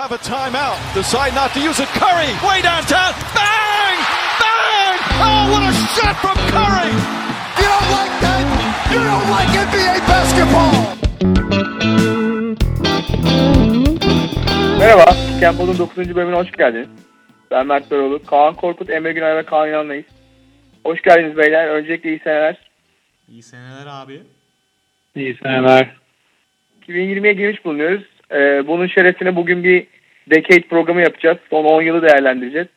have a timeout. Decide not to use it. Curry, way downtown. Bang! Bang! Oh, what a shot from Curry! You don't like that? You don't like NBA basketball! Merhaba, Kempod'un 9. bölümüne hoş geldiniz. Ben Mert Beroğlu, Kaan Korkut, Emre Günay ve Kaan İnan'layız. Hoş geldiniz beyler. Öncelikle iyi seneler. İyi seneler abi. İyi seneler. 2020'ye girmiş bulunuyoruz. Ee, bunun şerefine bugün bir Decade programı yapacağız. Son 10 yılı değerlendireceğiz.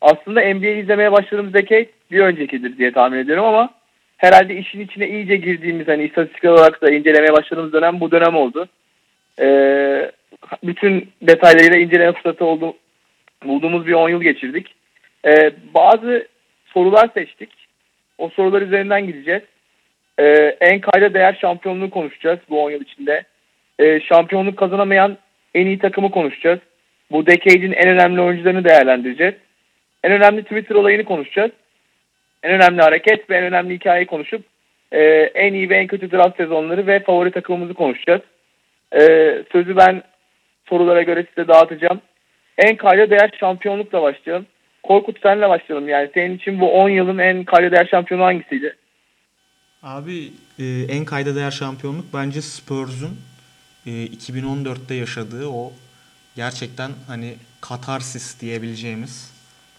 Aslında NBA izlemeye başladığımız Decade bir öncekidir diye tahmin ediyorum ama herhalde işin içine iyice girdiğimiz hani istatistik olarak da incelemeye başladığımız dönem bu dönem oldu. Ee, bütün detaylarıyla inceleme fırsatı oldu, bulduğumuz bir 10 yıl geçirdik. Ee, bazı sorular seçtik. O sorular üzerinden gideceğiz. Ee, en kayda değer şampiyonluğu konuşacağız bu 10 yıl içinde. Ee, şampiyonluk kazanamayan en iyi takımı konuşacağız. Bu decade'in en önemli oyuncularını değerlendireceğiz. En önemli Twitter olayını konuşacağız. En önemli hareket ve en önemli hikayeyi konuşup e, en iyi ve en kötü draft sezonları ve favori takımımızı konuşacağız. Ee, sözü ben sorulara göre size dağıtacağım. En kayda değer şampiyonlukla başlayalım. Korkut senle başlayalım. Yani senin için bu 10 yılın en kayda değer şampiyonu hangisiydi? Abi e, en kayda değer şampiyonluk bence Spurs'un e, 2014'te yaşadığı o gerçekten hani katarsis diyebileceğimiz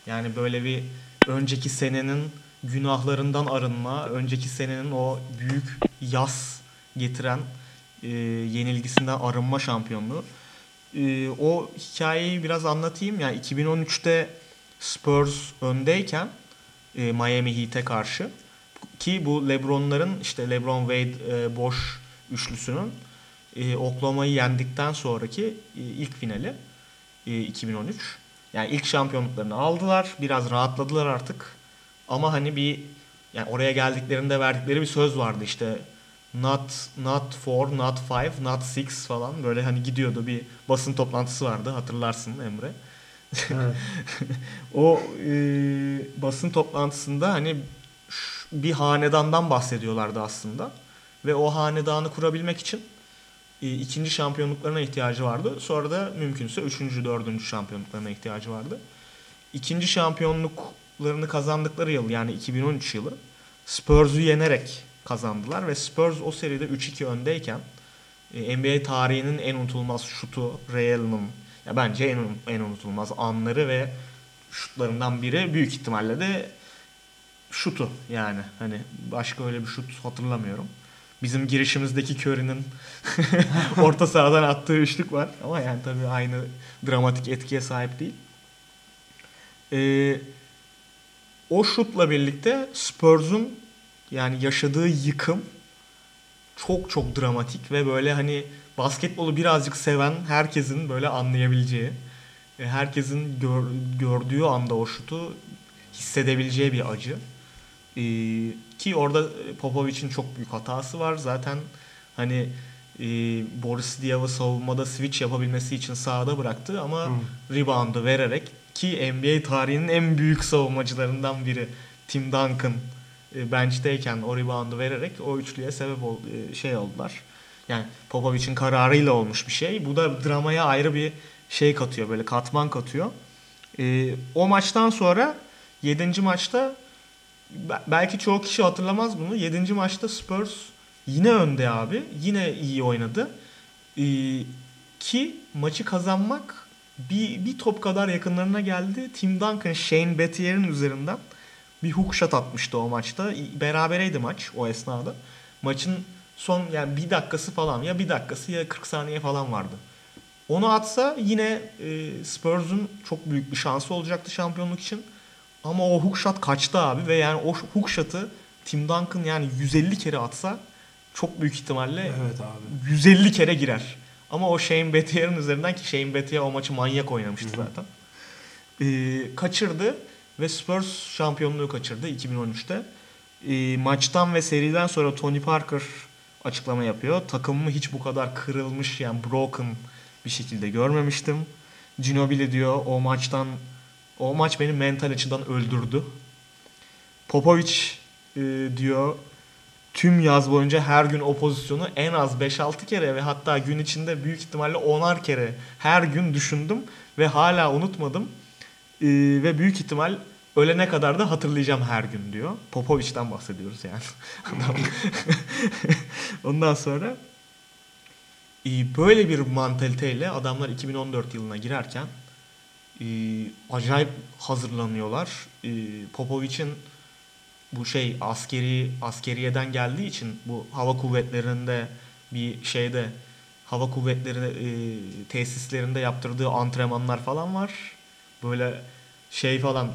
yani böyle bir önceki senenin günahlarından arınma, önceki senenin o büyük yas getiren e, yenilgisinden arınma şampiyonluğu. E, o hikayeyi biraz anlatayım. Yani 2013'te Spurs öndeyken e, Miami Heat'e karşı ki bu LeBron'ların işte LeBron Wade e, Bosch üçlüsünün e, Oklahoma'yı yendikten sonraki e, ilk finali e, 2013. Yani ilk şampiyonluklarını aldılar. Biraz rahatladılar artık. Ama hani bir yani oraya geldiklerinde verdikleri bir söz vardı işte not not four, not five, not six falan böyle hani gidiyordu bir basın toplantısı vardı hatırlarsın Emre. o e, basın toplantısında hani bir hanedandan bahsediyorlardı aslında ve o hanedanı kurabilmek için ikinci şampiyonluklarına ihtiyacı vardı. Sonra da mümkünse üçüncü, dördüncü şampiyonluklarına ihtiyacı vardı. İkinci şampiyonluklarını kazandıkları yıl yani 2013 yılı Spurs'u yenerek kazandılar ve Spurs o seride 3-2 öndeyken e, NBA tarihinin en unutulmaz şutu Ray Allen'ın ya bence en, en unutulmaz anları ve şutlarından biri büyük ihtimalle de şutu yani hani başka öyle bir şut hatırlamıyorum. Bizim girişimizdeki Curry'nin orta sahadan attığı üçlük var ama yani tabii aynı dramatik etkiye sahip değil. Ee, o şutla birlikte Spurs'un yani yaşadığı yıkım çok çok dramatik ve böyle hani basketbolu birazcık seven herkesin böyle anlayabileceği, e, herkesin gör, gördüğü anda o şutu hissedebileceği bir acı. Ee, ki orada Popovic'in çok büyük hatası var. Zaten hani e, Boris Diaw'ı savunmada switch yapabilmesi için sahada bıraktı ama reboundu vererek ki NBA tarihinin en büyük savunmacılarından biri Tim Duncan e, bench'teyken o reboundu vererek o üçlüye sebep ol, e, şey oldular. Yani Popovic'in kararıyla olmuş bir şey. Bu da dramaya ayrı bir şey katıyor böyle katman katıyor. E, o maçtan sonra 7. maçta belki çoğu kişi hatırlamaz bunu. 7. maçta Spurs yine önde abi. Yine iyi oynadı. E, ki maçı kazanmak bir, bir top kadar yakınlarına geldi. Tim Duncan Shane Battier'in üzerinden bir hook shot atmıştı o maçta. Berabereydi maç o esnada. Maçın son yani bir dakikası falan ya bir dakikası ya 40 saniye falan vardı. Onu atsa yine e, Spurs'un çok büyük bir şansı olacaktı şampiyonluk için. Ama o hook shot kaçtı abi ve yani o hook shot'ı Tim Duncan yani 150 kere atsa çok büyük ihtimalle Evet abi. 150 kere girer. Ama o Shane Battier'in üzerinden ki Shane Battier o maçı manyak oynamıştı zaten. Ee, kaçırdı ve Spurs şampiyonluğu kaçırdı 2013'te. Ee, maçtan ve seriden sonra Tony Parker açıklama yapıyor. Takımımı hiç bu kadar kırılmış yani broken bir şekilde görmemiştim. Ginobili diyor o maçtan o maç beni mental açıdan öldürdü. Popovic e, diyor tüm yaz boyunca her gün o pozisyonu en az 5-6 kere ve hatta gün içinde büyük ihtimalle 10'ar kere her gün düşündüm ve hala unutmadım. Ee, ve büyük ihtimal ölene kadar da hatırlayacağım her gün diyor. Popovic'den bahsediyoruz yani. Ondan sonra e, böyle bir mantaliteyle adamlar 2014 yılına girerken e, acayip hazırlanıyorlar. E, Popovic'in bu şey askeri askeriyeden geldiği için bu hava kuvvetlerinde bir şeyde hava kuvvetleri e, tesislerinde yaptırdığı antrenmanlar falan var. Böyle şey falan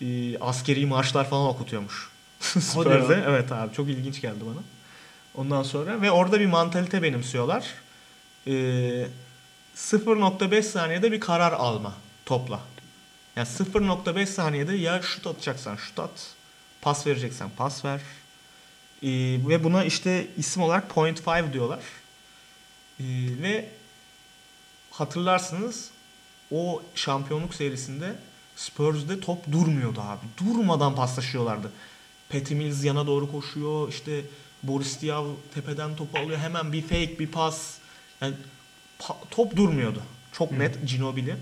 e, askeri marşlar falan okutuyormuş. Spurs'e. Evet abi çok ilginç geldi bana. Ondan sonra ve orada bir mantalite benimsiyorlar. E, 0.5 saniyede bir karar alma topla. Yani 0.5 saniyede ya şut atacaksan şut at, pas vereceksen pas ver. E, ve buna işte isim olarak point five diyorlar. E, ve hatırlarsınız o şampiyonluk serisinde Spurs'de top durmuyordu abi. Durmadan paslaşıyorlardı. Patty Mills yana doğru koşuyor. İşte Boris Diaw tepeden topu alıyor. Hemen bir fake, bir pas. Yani pa- top durmuyordu. Çok net Ginobili.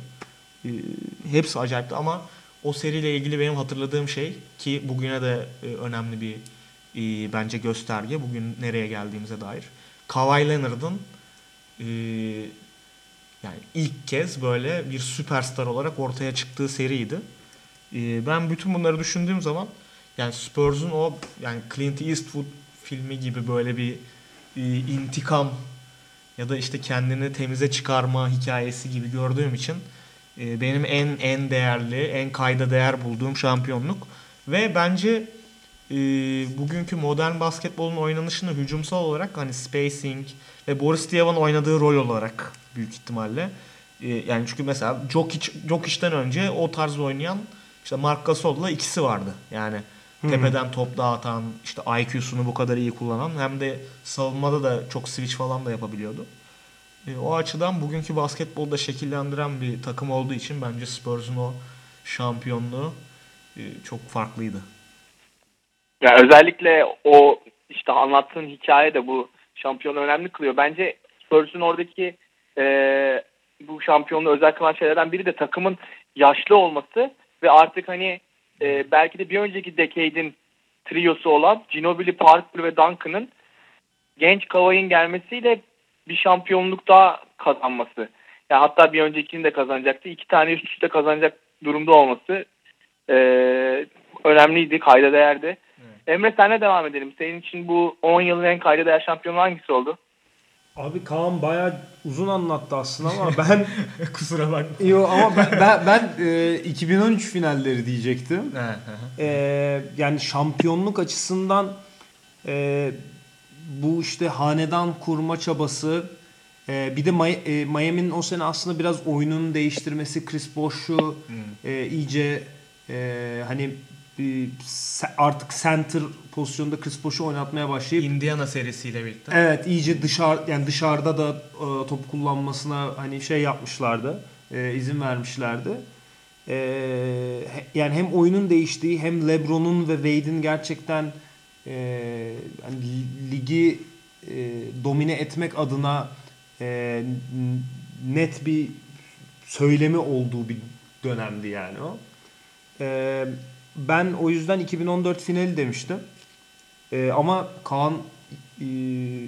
Ee, hepsi acayipti ama o seriyle ilgili benim hatırladığım şey ki bugüne de e, önemli bir e, bence gösterge. Bugün nereye geldiğimize dair. Kawhi Leonard'ın e, yani ilk kez böyle bir süperstar olarak ortaya çıktığı seriydi. Ee, ben bütün bunları düşündüğüm zaman yani Spurs'un o yani Clint Eastwood filmi gibi böyle bir e, intikam ya da işte kendini temize çıkarma hikayesi gibi gördüğüm için e, benim en en değerli, en kayda değer bulduğum şampiyonluk ve bence e, bugünkü modern basketbolun oynanışını hücumsal olarak hani spacing ve Boris Diaw'ın oynadığı rol olarak büyük ihtimalle e, yani çünkü mesela Jokic Jokic'ten önce o tarz oynayan işte Marc Gasol'la ikisi vardı. Yani tepeden top dağıtan, işte IQ'sunu bu kadar iyi kullanan hem de savunmada da çok switch falan da yapabiliyordu. E, o açıdan bugünkü basketbolda şekillendiren bir takım olduğu için bence Spurs'un o şampiyonluğu e, çok farklıydı. Ya özellikle o işte anlattığın hikaye de bu şampiyonu önemli kılıyor. Bence Spurs'un oradaki e, bu şampiyonluğu özel kılan şeylerden biri de takımın yaşlı olması ve artık hani e, belki de bir önceki decade'in triosu olan Ginobili, Parker ve Duncan'ın genç Kawhi'nin gelmesiyle bir şampiyonluk daha kazanması. Yani hatta bir öncekini de kazanacaktı. İki tane üst üste kazanacak durumda olması e, önemliydi, kayda değerdi. Emre senle devam edelim. Senin için bu 10 yılın en kayda değer şampiyonu hangisi oldu? Abi Kaan bayağı uzun anlattı aslında ama ben Kusura bakma. Yo ama ben ben, ben, e, 2013 finalleri diyecektim. E, yani şampiyonluk açısından e, bu işte hanedan kurma çabası e, bir de e, Miami'nin o sene aslında biraz oyununu değiştirmesi Chris Bosh'u e, iyice e, hani artık center pozisyonda Chris Bosh'u oynatmaya başlayıp Indiana serisiyle birlikte. Evet iyice dışarı yani dışarıda da e, top kullanmasına hani şey yapmışlardı. e, izin vermişlerdi. E, yani hem oyunun değiştiği hem LeBron'un ve Wade'in gerçekten e, hani li- ligi e, domine etmek adına e, net bir söylemi olduğu bir dönemdi yani o. E, ben o yüzden 2014 finali demiştim. E, ama Kaan e,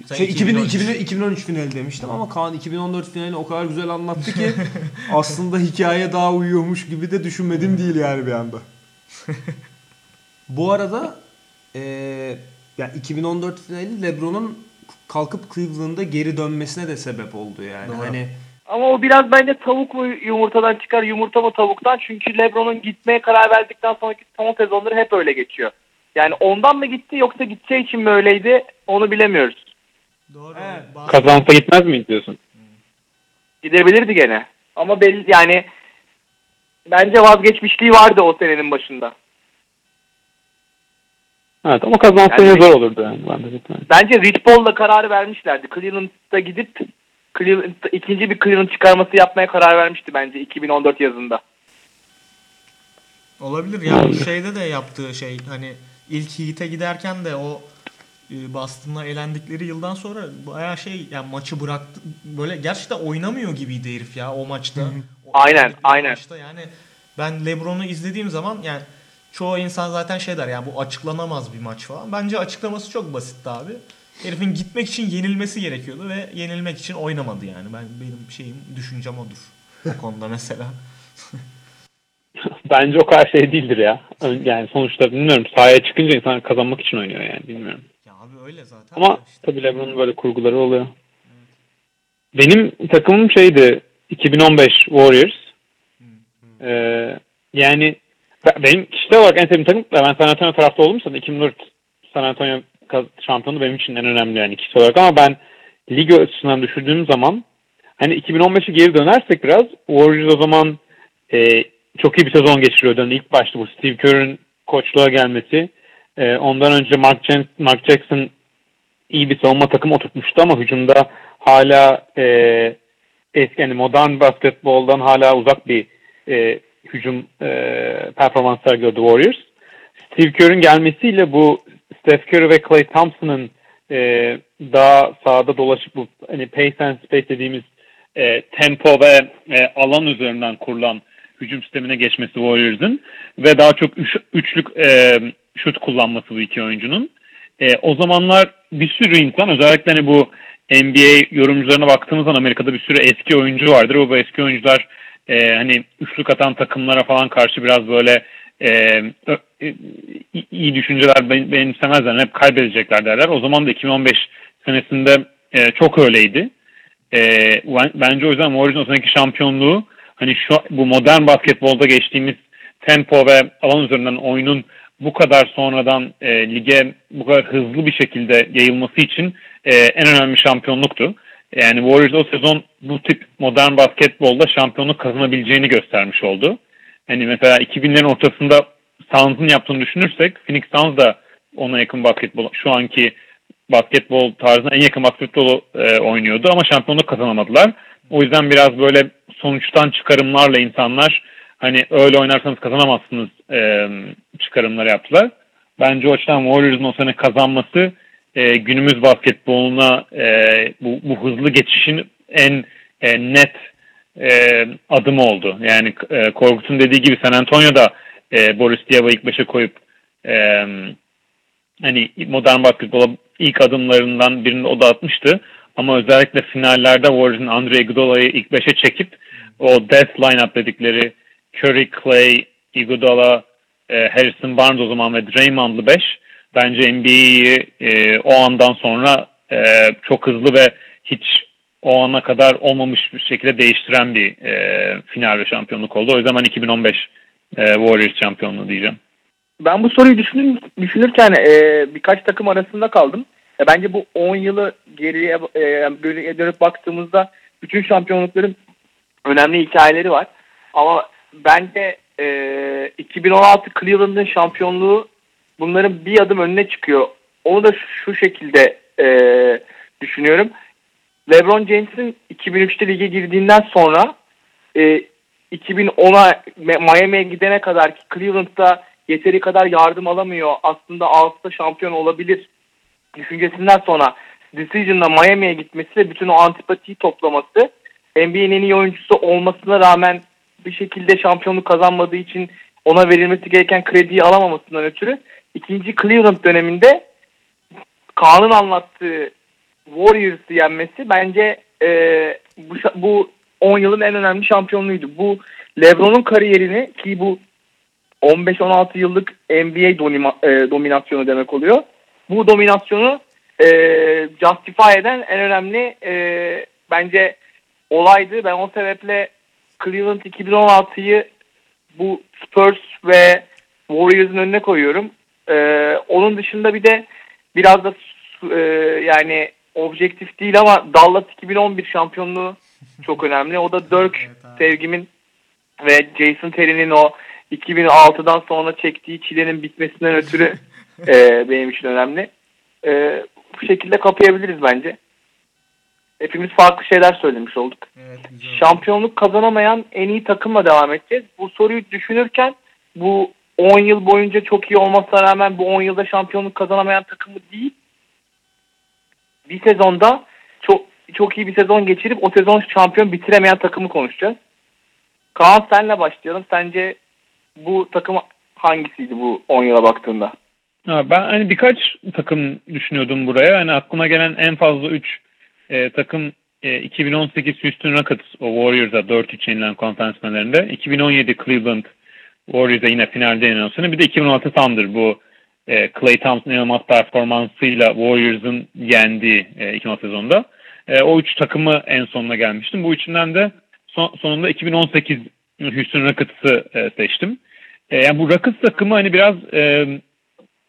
Sen şey 2000, 2013. 2000, 2013 finali demiştim ama Kaan 2014 finalini o kadar güzel anlattı ki aslında hikaye daha uyuyormuş gibi de düşünmedim değil yani bir anda. Bu arada e, yani 2014 finali LeBron'un kalkıp Cleveland'a geri dönmesine de sebep oldu yani. Doğru. Hani Ama o biraz bence tavuk mu yumurtadan çıkar, yumurta mı tavuktan? Çünkü LeBron'un gitmeye karar verdikten sonraki son sezonları hep öyle geçiyor. Yani ondan mı gitti yoksa gideceği için mi öyleydi onu bilemiyoruz. Doğru. Evet. Kazansa gitmez mi diyorsun? Gidebilirdi gene. Ama belli yani bence vazgeçmişliği vardı o senenin başında. Evet ama kazansa Yani- zor olurdu yani. Ben de gitmem. Bence Rich Paul'la kararı vermişlerdi. Cleveland'da gidip Cleveland, ikinci bir Cleveland çıkarması yapmaya karar vermişti bence 2014 yazında. Olabilir ya bu şeyde de yaptığı şey hani ilk Heat'e giderken de o e, Boston'la elendikleri yıldan sonra bayağı şey yani maçı bıraktı böyle gerçekten oynamıyor gibiydi herif ya o maçta. O Aynen, aynen. Maçta yani ben LeBron'u izlediğim zaman yani çoğu insan zaten şey der yani bu açıklanamaz bir maç falan. Bence açıklaması çok basitti abi. Herifin gitmek için yenilmesi gerekiyordu ve yenilmek için oynamadı yani. Ben benim şeyim düşüncem odur bu konuda mesela. Bence o kadar şey değildir ya. Yani sonuçta bilmiyorum sahaya çıkınca insan kazanmak için oynuyor yani bilmiyorum. Ya abi öyle zaten. Ama işte. tabii LeBron'un böyle kurguları oluyor. Benim takımım şeydi 2015 Warriors. Ee, yani benim kişisel olarak en sevdiğim takım ben San Antonio tarafta oldum zaten 2004 San Antonio şampiyonu benim için en önemli yani kişisel olarak ama ben lig açısından düşündüğüm zaman hani 2015'e geri dönersek biraz Warriors o zaman e, çok iyi bir sezon geçiriyordu. Yani ilk başta bu Steve Kerr'ın koçluğa gelmesi e, ondan önce Mark, Jan- Mark Jackson iyi bir savunma takımı oturtmuştu ama hücumda hala e, eski yani modern basketboldan hala uzak bir e, hücum e, performans sergiliyordu Warriors. Steve Kerr'ün gelmesiyle bu Steph Curry ve Klay Thompson'ın e, daha sahada dolaşıp bu hani pace and space dediğimiz e, tempo ve e, alan üzerinden kurulan hücum sistemine geçmesi Warriors'ın ve daha çok üç, üçlük e, şut kullanması bu iki oyuncunun. E, o zamanlar bir sürü insan özellikle hani bu NBA yorumcularına baktığımız zaman Amerika'da bir sürü eski oyuncu vardır. ve Bu eski oyuncular e, hani üçlük atan takımlara falan karşı biraz böyle e, e, iyi düşünceler ben- benimsemezler. Hep kaybedecekler derler. O zaman da 2015 senesinde e, çok öyleydi. E, ben- bence o yüzden Warriors'ın o seneki şampiyonluğu hani şu bu modern basketbolda geçtiğimiz tempo ve alan üzerinden oyunun bu kadar sonradan e, lige bu kadar hızlı bir şekilde yayılması için e, en önemli şampiyonluktu. Yani Warriors o sezon bu tip modern basketbolda şampiyonluk kazanabileceğini göstermiş oldu. Hani mesela 2000'lerin ortasında Suns'ın yaptığını düşünürsek Phoenix Suns da ona yakın basketbol şu anki basketbol tarzına en yakın basketbolu e, oynuyordu ama şampiyonluk kazanamadılar. O yüzden biraz böyle sonuçtan çıkarımlarla insanlar hani öyle oynarsanız kazanamazsınız e, çıkarımları yaptılar. Bence o açıdan Warriors'ın o sene kazanması e, günümüz basketboluna e, bu, bu hızlı geçişin en e, net e, adımı oldu. Yani e, Korkut'un dediği gibi San Antonio'da e, Boris Diaw'ı ilk beşe koyup e, hani modern basketbola ilk adımlarından birini o da atmıştı. Ama özellikle finallerde Warriors'ın Andre Iguodala'yı ilk beşe çekip o death lineup dedikleri Curry, Clay, Iguodala, e, Harrison Barnes o zaman ve Draymond'lı 5 bence NBA'yi e, o andan sonra e, çok hızlı ve hiç o ana kadar olmamış bir şekilde değiştiren bir e, final ve şampiyonluk oldu. O yüzden ben 2015 e, Warriors şampiyonluğu diyeceğim. Ben bu soruyu düşünür, düşünürken e, birkaç takım arasında kaldım. E, bence bu 10 yılı geriye e, dönüp baktığımızda bütün şampiyonlukların önemli hikayeleri var. Ama bence e, 2016 Cleveland'ın şampiyonluğu bunların bir adım önüne çıkıyor. Onu da şu şekilde e, düşünüyorum. LeBron James'in 2003'te lige girdiğinden sonra e, 2010'a Miami'ye gidene kadar ki Cleveland'da yeteri kadar yardım alamıyor. Aslında altta şampiyon olabilir düşüncesinden sonra Decision'la Miami'ye gitmesi ve bütün o antipatiyi toplaması NBA'nin en iyi oyuncusu olmasına rağmen bir şekilde şampiyonluk kazanmadığı için ona verilmesi gereken krediyi alamamasından ötürü ikinci Cleveland döneminde Kaan'ın anlattığı Warriors'ı yenmesi bence e, bu, bu 10 yılın en önemli şampiyonluğuydu. Bu LeBron'un kariyerini ki bu 15-16 yıllık NBA donima, e, dominasyonu demek oluyor. Bu dominasyonu e, justify eden en önemli e, bence olaydı. Ben o sebeple Cleveland 2016'yı bu Spurs ve Warriors'ın önüne koyuyorum. E, onun dışında bir de biraz da e, yani objektif değil ama Dallas 2011 şampiyonluğu çok önemli. O da Dirk Evet sevgimin ve Jason Terry'nin o 2006'dan sonra çektiği çilenin bitmesinden ötürü e, benim için önemli. E, bu şekilde kapayabiliriz bence. Hepimiz farklı şeyler söylemiş olduk. Evet, güzel. Şampiyonluk kazanamayan en iyi takımla devam edeceğiz. Bu soruyu düşünürken bu 10 yıl boyunca çok iyi olmasına rağmen bu 10 yılda şampiyonluk kazanamayan takımı değil, bir sezonda çok çok iyi bir sezon geçirip o sezon şampiyon bitiremeyen takımı konuşacağız. Kaan senle başlayalım. Sence bu takım hangisiydi bu 10 yıla baktığında? Ha, ben hani birkaç takım düşünüyordum buraya. Hani aklıma gelen en fazla 3 takım e, 2018 Houston Rockets o Warriors'a 4-3 yenilen konferans finallerinde. 2017 Cleveland Warriors'a yine finalde yenilen sene. Bir de 2016 Thunder bu e, Clay Thompson inanılmaz performansıyla Warriors'ın yendiği e, 2016 sezonda. E, o üç takımı en sonuna gelmiştim. Bu üçünden de son, sonunda 2018 Houston Rockets'ı e, seçtim. E, yani bu Rockets takımı hani biraz e,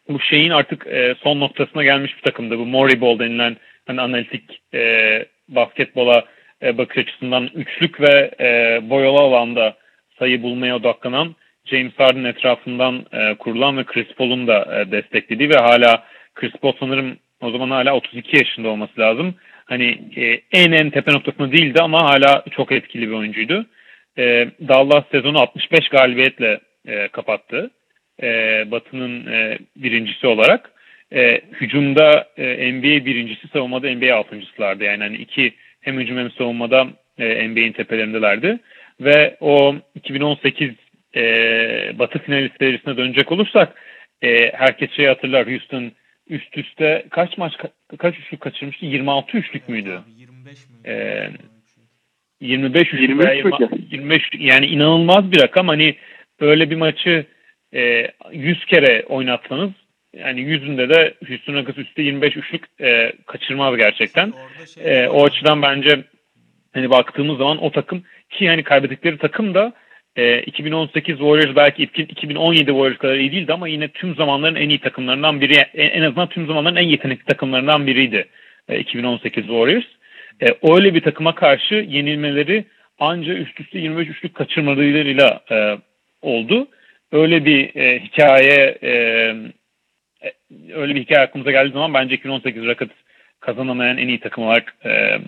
bu şeyin artık e, son noktasına gelmiş bir takımdı. Bu Moriball denilen hani analitik e, basketbola e, bakış açısından üçlük ve e, boyalı alanda sayı bulmaya odaklanan James Harden etrafından e, kurulan ve Chris Paul'un da e, desteklediği ve hala Chris Paul sanırım o zaman hala 32 yaşında olması lazım. Hani e, en en tepe noktasında değildi ama hala çok etkili bir oyuncuydu. E, Dallas sezonu 65 galibiyetle e, kapattı. E, Batı'nın e, birincisi olarak. E, hücumda e, NBA birincisi, savunmada NBA altıncısılardı. Yani hani iki hem hücum hem savunmada e, NBA'in tepelerindelerdi. Ve o 2018 e, Batı finalist serisine dönecek olursak e, herkes şey hatırlar Houston üst üste kaç maç ka- kaç üçlük kaçırmıştı? 26 üçlük müydü? Abi 25 mi? Ee, 25 üçlük 23 veya mıydı? 25 yani inanılmaz bir rakam. Hani öyle bir maçı e, 100 kere oynatsanız yani yüzünde de Houston Rockets üstte 25 üçlük e, kaçırmaz gerçekten. Orada şey E, o açıdan bence hani baktığımız zaman o takım ki hani kaybettikleri takım da e, 2018 Warriors belki 2017 Warriors kadar iyi değildi ama yine tüm zamanların en iyi takımlarından biri en azından tüm zamanların en yetenekli takımlarından biriydi e, 2018 Warriors. E, öyle bir takıma karşı yenilmeleri anca üst üste 25 üçlük kaçırmalarıyla e, oldu. Öyle bir e, hikaye e, e, öyle bir hikaye aklımıza geldiği zaman bence 2018 Rockets kazanamayan en iyi takım olarak e,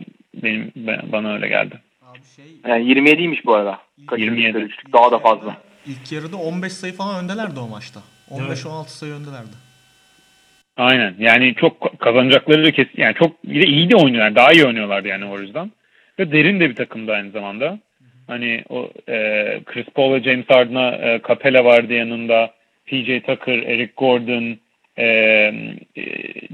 benim ben- bana öyle geldi. Şey Yani 27'ymiş bu arada. Kaçırmışlar 27. üçlük. Daha da fazla. İlk yarıda 15 sayı falan öndelerdi o maçta. 15-16 sayı öndelerdi. Aynen. Yani çok kazanacakları da kesin. Yani çok bir de iyi de oynuyorlar. Daha iyi oynuyorlardı yani o yüzden. Ve derin de bir takımdı aynı zamanda. Hani o e, Chris Paul ve James Harden'a e, Capella vardı yanında. PJ Tucker, Eric Gordon, e, e,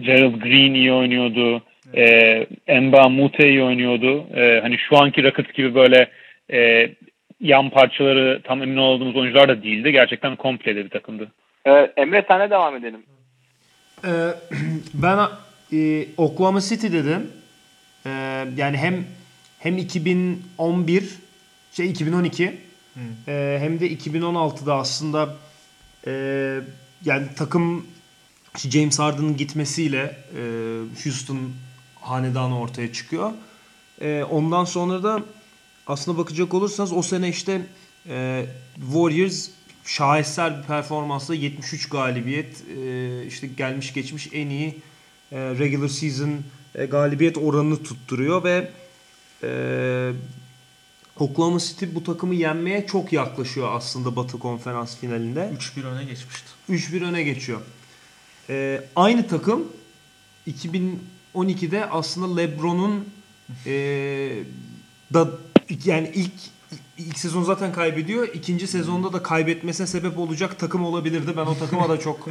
Gerald Green iyi oynuyordu. E, Emba Mute iyi oynuyordu. E, hani şu anki Rockets gibi böyle e, yan parçaları tam emin olduğumuz oyuncular da değildi. Gerçekten komple de bir takımdı. Ee, Emre senle devam edelim. Ee, ben e, Oklahoma City dedim. Ee, yani hem hem 2011 şey 2012 e, hem de 2016'da aslında e, yani takım James Harden'ın gitmesiyle e, Houston hanedanı ortaya çıkıyor. E, ondan sonra da aslında bakacak olursanız o sene işte e, Warriors şaheser bir performansla 73 galibiyet e, işte gelmiş geçmiş en iyi e, regular season e, galibiyet oranını tutturuyor ve e, Oklahoma City bu takımı yenmeye çok yaklaşıyor aslında Batı Konferans finalinde. 3-1 öne geçmişti. 3-1 öne geçiyor. Ee, aynı takım 2012'de aslında LeBron'un ee, da yani ilk ilk sezon zaten kaybediyor. İkinci sezonda da kaybetmesine sebep olacak takım olabilirdi. Ben o takıma da çok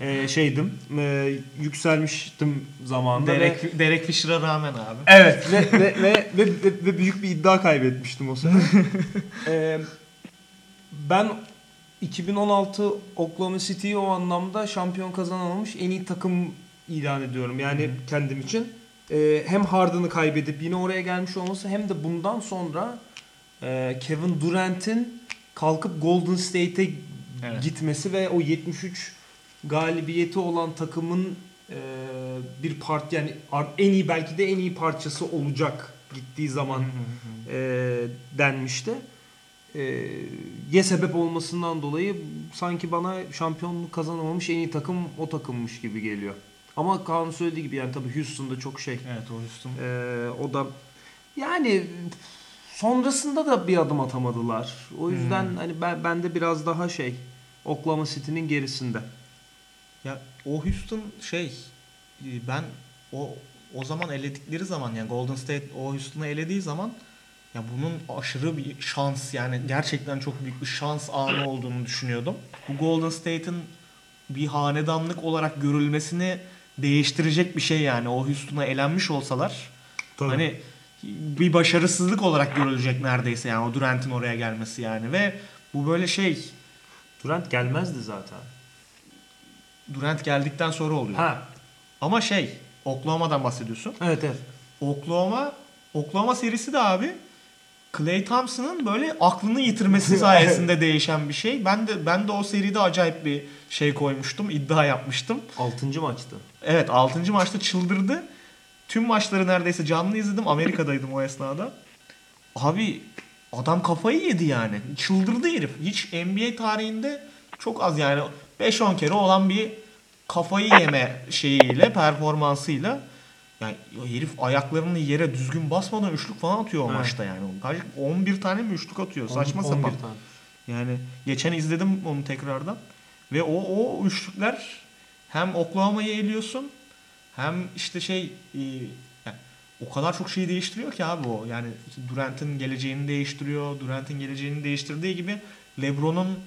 ee, şeydim. ee, yükselmiştim zamanında. ve- Derek, Derek Fisher'a rağmen abi. Evet ve, ve, ve, ve, ve- ve büyük bir iddia kaybetmiştim o sene. Ee, ben 2016 Oklahoma City'yi o anlamda şampiyon kazanamamış en iyi takım ilan ediyorum. Yani kendim için. Ee, hem Harden'ı kaybedip yine oraya gelmiş olması hem de bundan sonra e, Kevin Durant'in kalkıp Golden State'e Evet. gitmesi ve o 73 galibiyeti olan takımın e, bir part yani en iyi belki de en iyi parçası olacak gittiği zaman e, denmişti. E, ye sebep olmasından dolayı sanki bana şampiyonluk kazanamamış en iyi takım o takımmış gibi geliyor. Ama Kaan söylediği gibi yani tabii Houston'da çok şey. Evet o Houston. E, o da yani sonrasında da bir adım atamadılar. O yüzden hani ben, ben de biraz daha şey Oklahoma City'nin gerisinde. Ya o Houston şey ben o o zaman eledikleri zaman yani Golden State o Houston'u elediği zaman ya bunun aşırı bir şans yani gerçekten çok büyük bir şans anı olduğunu düşünüyordum. Bu Golden State'in bir hanedanlık olarak görülmesini değiştirecek bir şey yani. O Houston'a elenmiş olsalar Tabii. hani bir başarısızlık olarak görülecek neredeyse yani o Durant'in oraya gelmesi yani ve bu böyle şey Durant gelmezdi zaten. Durant geldikten sonra oluyor. Ha. Ama şey Oklahoma'dan bahsediyorsun. Evet evet. Oklahoma Oklahoma serisi de abi Clay Thompson'ın böyle aklını yitirmesi sayesinde değişen bir şey. Ben de ben de o seride acayip bir şey koymuştum, iddia yapmıştım. 6. maçtı. Evet 6. maçta çıldırdı. Tüm maçları neredeyse canlı izledim. Amerika'daydım o esnada. Abi adam kafayı yedi yani. Çıldırdı herif. Hiç NBA tarihinde çok az yani 5-10 kere olan bir kafayı yeme şeyiyle, performansıyla yani herif ayaklarını yere düzgün basmadan üçlük falan atıyor o Evet. maçta yani. Kaç 11 tane mi üçlük atıyor? Saçma 11 sapan. tane. Yani geçen izledim onu tekrardan. Ve o o üçlükler hem Oklahoma'yı eliyorsun hem işte şey e, yani o kadar çok şeyi değiştiriyor ki abi o. Yani işte Durant'in geleceğini değiştiriyor. Durant'in geleceğini değiştirdiği gibi LeBron'un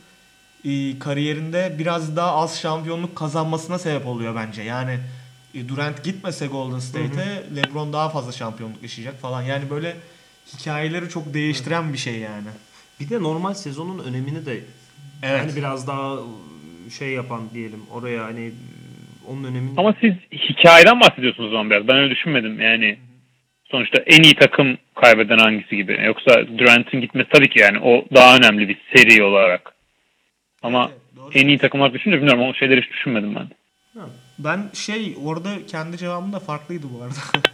e, kariyerinde biraz daha az şampiyonluk kazanmasına sebep oluyor bence. Yani Durant gitmese Golden State'e LeBron daha fazla şampiyonluk yaşayacak falan. Yani böyle hikayeleri çok değiştiren bir şey yani. Bir de normal sezonun önemini de Evet. hani biraz daha ıı, şey yapan diyelim oraya hani onun önemini Ama siz hikayeden bahsediyorsunuz o zaman biraz. Ben öyle düşünmedim. Yani sonuçta en iyi takım kaybeden hangisi gibi. Yoksa Durant'in gitmesi tabii ki yani o daha önemli bir seri olarak. Ama Evet, doğru. en iyi takım olarak düşününce bilmiyorum o şeyleri hiç düşünmedim ben. Ben şey orada kendi cevabım da farklıydı bu arada.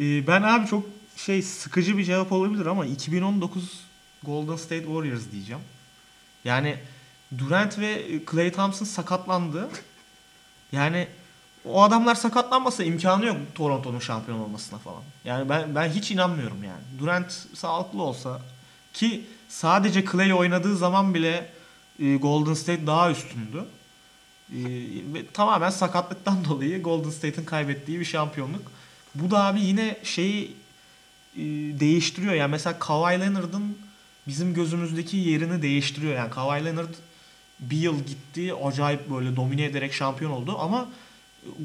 Ee, ben abi çok şey sıkıcı bir cevap olabilir ama 2019 Golden State Warriors diyeceğim. Yani Durant ve Klay Thompson sakatlandı. Yani o adamlar sakatlanmasa imkanı yok Toronto'nun şampiyon olmasına falan. Yani ben ben hiç inanmıyorum yani. Durant sağlıklı olsa ki sadece Clay oynadığı zaman bile e, Golden State daha üstündü. Ee, ve tamamen sakatlıktan dolayı Golden State'in kaybettiği bir şampiyonluk. Bu da abi yine şeyi e, değiştiriyor. Yani mesela Kawhi Leonard'ın bizim gözümüzdeki yerini değiştiriyor. Yani Kawhi Leonard bir yıl gitti acayip böyle domine ederek şampiyon oldu ama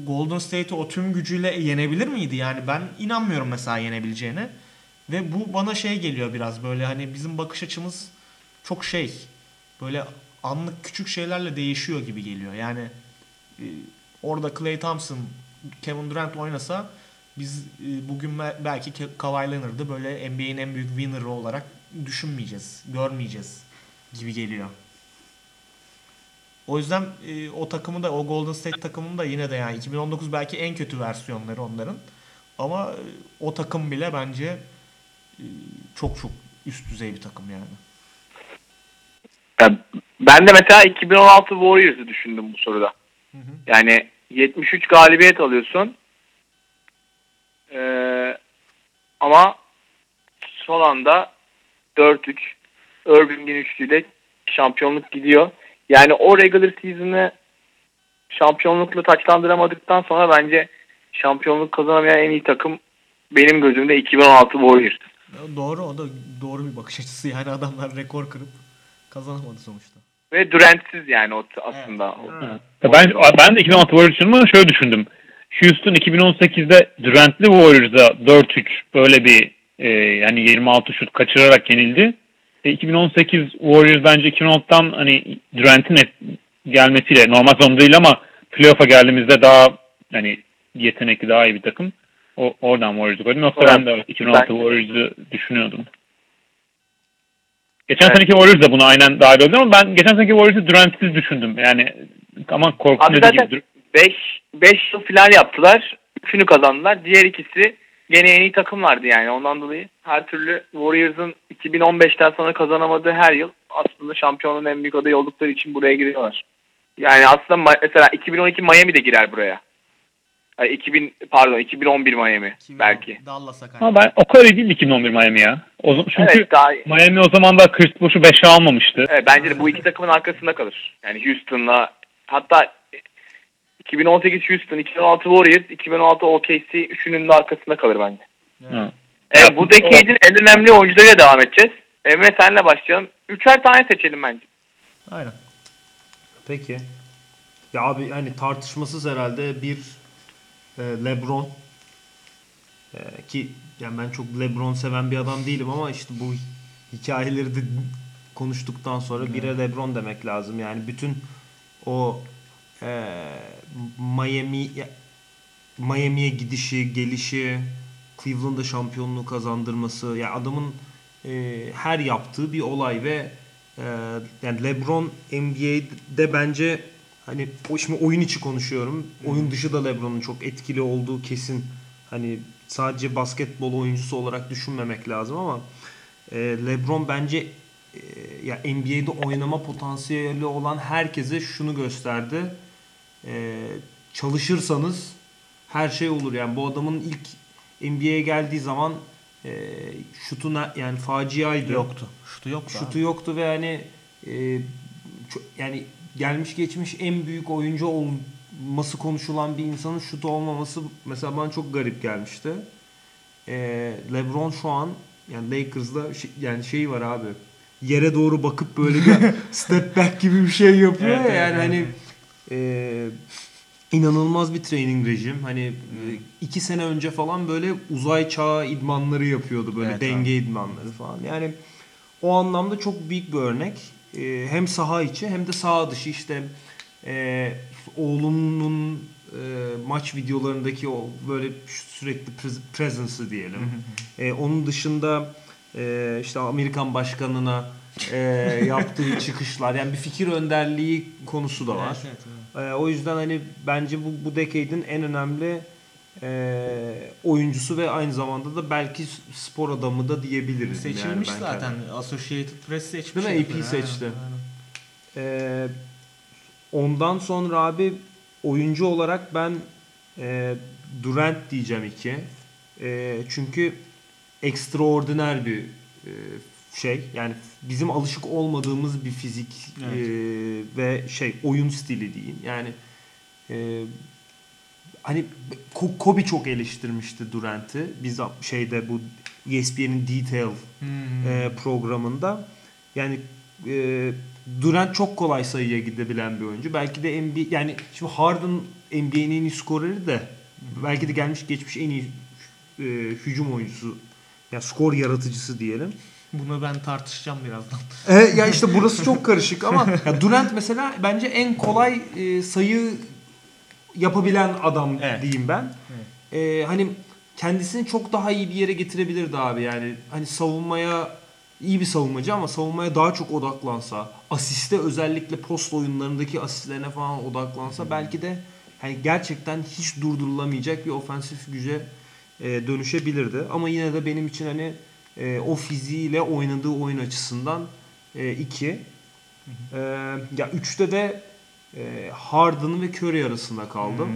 Golden State'i o tüm gücüyle yenebilir miydi? Yani ben inanmıyorum mesela yenebileceğine. Ve bu bana şey geliyor biraz böyle hani bizim bakış açımız çok şey böyle anlık küçük şeylerle değişiyor gibi geliyor. Yani e, orada Clay Thompson, Kevin Durant oynasa biz e, bugün be- belki Kawhi Leonard'ı böyle NBA'in en büyük winner'ı olarak düşünmeyeceğiz, görmeyeceğiz gibi geliyor. O yüzden e, o takımı da o Golden State takımını da yine de yani 2019 belki en kötü versiyonları onların. Ama o takım bile bence çok çok üst düzey bir takım yani. Ya ben de mesela 2016 Warriors'ı düşündüm bu soruda. Yani 73 galibiyet alıyorsun. Ee, ama son anda 4-3 Irving'in üçlüyle şampiyonluk gidiyor. Yani o regular season'ı şampiyonlukla taçlandıramadıktan sonra bence şampiyonluk kazanamayan en iyi takım benim gözümde 2016 Warriors. Doğru o da doğru bir bakış açısı yani adamlar rekor kırıp kazanamadı sonuçta. Ve Durant'siz yani o aslında. O- Ya Ben ben de 2016 Warriors için ama şöyle düşündüm. Houston 2018'de Durant'li Warriors'a 4-3 böyle bir e, yani 26 şut kaçırarak yenildi. E, 2018 Warriors bence 2016'dan hani Durant'in gelmesiyle normal sezon değil ama playoff'a geldiğimizde daha hani yetenekli daha iyi bir takım. O, oradan Warriors'u koydum. Yoksa Evet. ben de 2016 Ben- Warriors'ı düşünüyordum. Geçen Evet. seneki Warriors da buna aynen dahil oldu ama ben geçen seneki Warriors'ı Durant'siz düşündüm. Yani ama zaten gibi. 5 5 yıl final yaptılar. Üçünü kazandılar. Diğer ikisi gene en iyi takımlardı yani. Ondan dolayı her türlü Warriors'ın 2015'ten sonra kazanamadığı her yıl aslında şampiyonluğun en büyük adayı oldukları için buraya giriyorlar. Yani aslında mesela 2012 Miami de girer buraya. Ay, 2000 pardon 2011 Miami belki. Dallas'a Ama ben o kadar iyi değil 2011 Miami ya. O zaman, çünkü Evet daha. Miami o zaman da Chris Bosh'u 5'e almamıştı. Evet, bence de bu iki takımın arkasında kalır. Yani Houston'la hatta 2018 Houston, 2016 Warriors, 2016 OKC üçünün de arkasında kalır bence. Hı. Evet, bu decade'in en önemli oyuncularıyla devam edeceğiz. Emre senle başlayalım. Üçer tane seçelim bence. Aynen. Peki. Ya abi hani tartışmasız herhalde bir e, LeBron E, ki yani ben çok LeBron seven bir adam değilim ama işte bu hikayeleri de konuştuktan sonra bire LeBron demek lazım. Yani bütün o e, Miami Miami'ye gidişi, gelişi, Cleveland'da şampiyonluğu kazandırması ya adamın e, her yaptığı bir olay ve e, yani LeBron NBA'de bence hani şimdi oyun içi konuşuyorum. Oyun dışı da LeBron'un çok etkili olduğu kesin. Hani sadece basketbol oyuncusu olarak düşünmemek lazım ama e, LeBron bence e, ya NBA'de oynama potansiyeli olan herkese şunu gösterdi. E, çalışırsanız her şey olur. Yani bu adamın ilk NBA'ye geldiği zaman e, şutu yani faciaydı. Yoktu. Şutu yoktu. Şutu yoktu ve hani e, yani gelmiş geçmiş en büyük oyuncu olması konuşulan bir insanın şutu olmaması mesela bana çok garip gelmişti. E, LeBron şu an yani Lakers'da şey- yani şeyi var abi. Yere doğru bakıp böyle bir step back gibi bir şey yapıyor Evet, ya yani evet, hani evet. e, inanılmaz bir training rejim. Hani e, iki sene önce falan böyle uzay çağı idmanları yapıyordu böyle Evet, denge idmanları falan. Yani o anlamda çok büyük bir örnek. E, hem saha içi hem de saha dışı işte e, oğlunun e, maç videolarındaki o böyle sürekli pres- presence'ı diyelim. E, onun dışında e, işte Amerikan başkanına e, yaptığı çıkışlar yani bir fikir önderliği konusu da var. Evet, evet, evet. Ee, o yüzden hani bence bu bu decade'in en önemli e, oyuncusu ve aynı zamanda da belki spor adamı da diyebiliriz. Seçilmiş yani zaten. kendim. Associated Press seçmiş. Değil mi? AP seçti. Aynen, aynen. Ee, ondan sonra abi oyuncu olarak ben e, Durant diyeceğim iki. E, çünkü ekstraordiner bir e, şey. Yani bizim alışık olmadığımız bir fizik Evet. e, ve şey oyun stili diyeyim. Yani e, hani Ko- Kobe çok eleştirmişti Durant'i. Biz şeyde bu E ESPN'in Detail Hmm. e, programında. Yani e, Durant çok kolay sayıya gidebilen bir oyuncu. Belki de NBA yani şimdi Harden NBA'nin en iyi skoreri de belki de gelmiş geçmiş en iyi e, hücum oyuncusu. Yani skor yaratıcısı diyelim. Bunu ben tartışacağım birazdan. E, ya işte burası çok karışık ama ya Durant mesela bence en kolay e, sayı yapabilen adam Evet. diyeyim ben. E, hani kendisini çok daha iyi bir yere getirebilirdi abi yani. Hani savunmaya iyi bir savunmacı ama savunmaya daha çok odaklansa, asiste özellikle post oyunlarındaki asistlerine falan odaklansa belki de hani gerçekten hiç durdurulamayacak bir ofensif güce e, dönüşebilirdi. Ama yine de benim için hani e, o fiziğiyle oynadığı oyun açısından e, iki. E, ya üçte de e, Harden ve Curry arasında kaldım.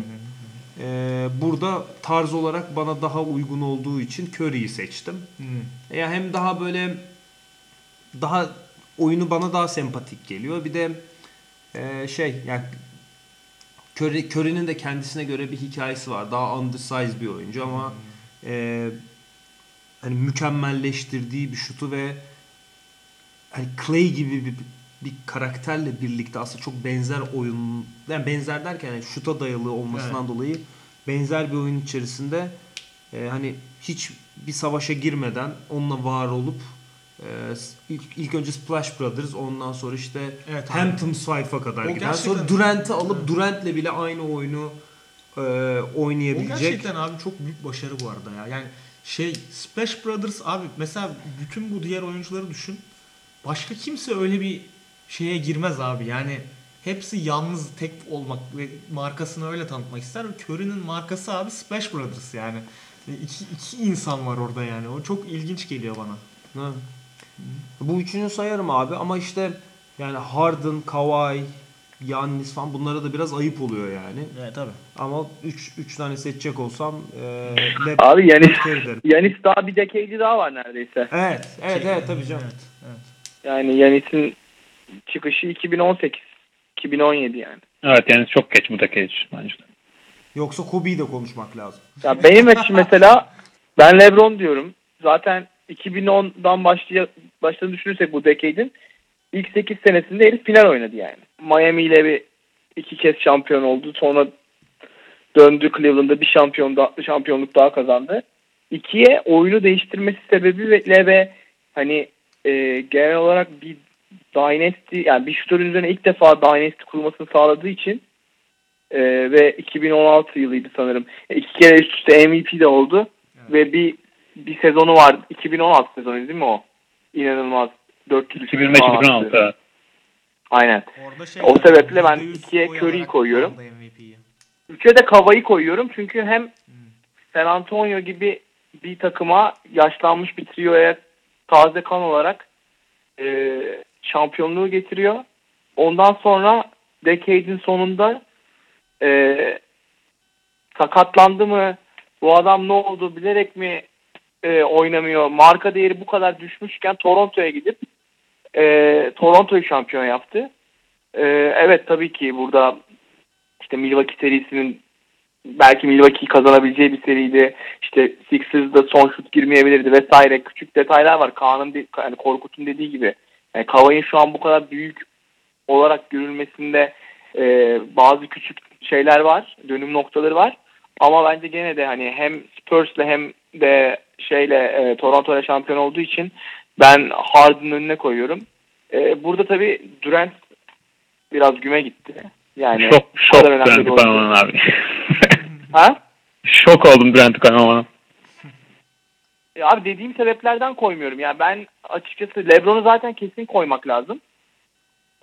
E, burada tarz olarak bana daha uygun olduğu için Curry'yi seçtim. Hmm. Ya hem daha böyle daha oyunu bana daha sempatik geliyor. Bir de e, şey yani Curry, Curry'nin de kendisine göre bir hikayesi var. Daha undersized bir oyuncu ama e, hani mükemmelleştirdiği bir şutu ve hani Clay gibi bir, bir karakterle birlikte aslında çok benzer oyun yani benzer derken yani şuta dayalı olmasından dolayı benzer bir oyun içerisinde e, hani hiç bir savaşa girmeden onunla var olup e, ilk, ilk önce Splash Brothers ondan sonra işte Evet, Hamptons Five'a kadar O giden sonra Durant'ı alıp Durant'le bile aynı oyunu e, O oynayabilecek. gerçekten abi çok büyük başarı bu arada ya. Yani şey Splash Brothers abi mesela bütün bu diğer oyuncuları düşün. Başka kimse öyle bir şeye girmez abi. Yani hepsi yalnız tek olmak ve markasını öyle tanıtmak ister. Curry'nin markası abi Splash Brothers yani. İki, iki insan var orada yani. O çok ilginç geliyor bana. Ha. Bu üçünü sayarım abi ama işte yani Harden, Kawhi, Yannis falan bunlara da biraz ayıp oluyor yani. Evet tabii. Ama 3 3 tane seçecek olsam e, Abi Yanis. Yanis daha bir decade'i daha var neredeyse. Evet, evet, evet tabii canım. Evet, evet. Yani Yanis'in çıkışı 2018. 2017 yani. Evet yani çok geç bu decade bence. Yoksa Kobe'yi de konuşmak lazım. Ya benim için mesela ben LeBron diyorum. Zaten 2010'dan başlay başladığını düşünürsek bu decade'in ilk 8 senesinde herif final oynadı yani. Miami ile bir iki kez şampiyon oldu. Sonra döndü Cleveland'da bir şampiyon da, şampiyonluk daha kazandı. İkiye oyunu değiştirmesi sebebiyle ve hani e, genel olarak bir dynasty yani bir şutörün üzerine ilk defa dynasty kurmasını sağladığı için e, ve 2016 yılıydı sanırım. E, iki kere üst üste MVP de oldu ve bir bir sezonu var. 2016 sezonu değil mi o? İnanılmaz. 400 2005-2016 evet. Aynen. Orada şey O sebeple ben %100 ikiye Curry'i koyuyorum. Üçe de Kava'yı koyuyorum çünkü hem San Antonio gibi bir takıma yaşlanmış bir trioya taze kan olarak e, şampiyonluğu getiriyor. Ondan sonra decade'in sonunda e, sakatlandı mı bu adam ne oldu bilerek mi e, oynamıyor marka değeri bu kadar düşmüşken Toronto'ya gidip e, Toronto'yu şampiyon yaptı. E, evet tabii ki burada işte Milwaukee serisinin belki Milwaukee'yi kazanabileceği bir seriydi. İşte Sixers'da son şut girmeyebilirdi vesaire. Küçük detaylar var. Kaan'ın yani Korkut'un dediği gibi. Yani Kavai'nin şu an bu kadar büyük olarak görülmesinde e, bazı küçük şeyler var. Dönüm noktaları var. Ama bence gene de hani hem Spurs'le hem de şeyle e, Toronto'ya şampiyon olduğu için ben Harden'ın önüne koyuyorum. E, burada tabii Durant biraz güme gitti. Yani Şok, şok kadar önemli Brent'i bir oyuncu. koymaman abi. Ha? şok oldum Brent'i koymamana. E, abi dediğim sebeplerden koymuyorum. Yani ben açıkçası LeBron'u zaten kesin koymak lazım.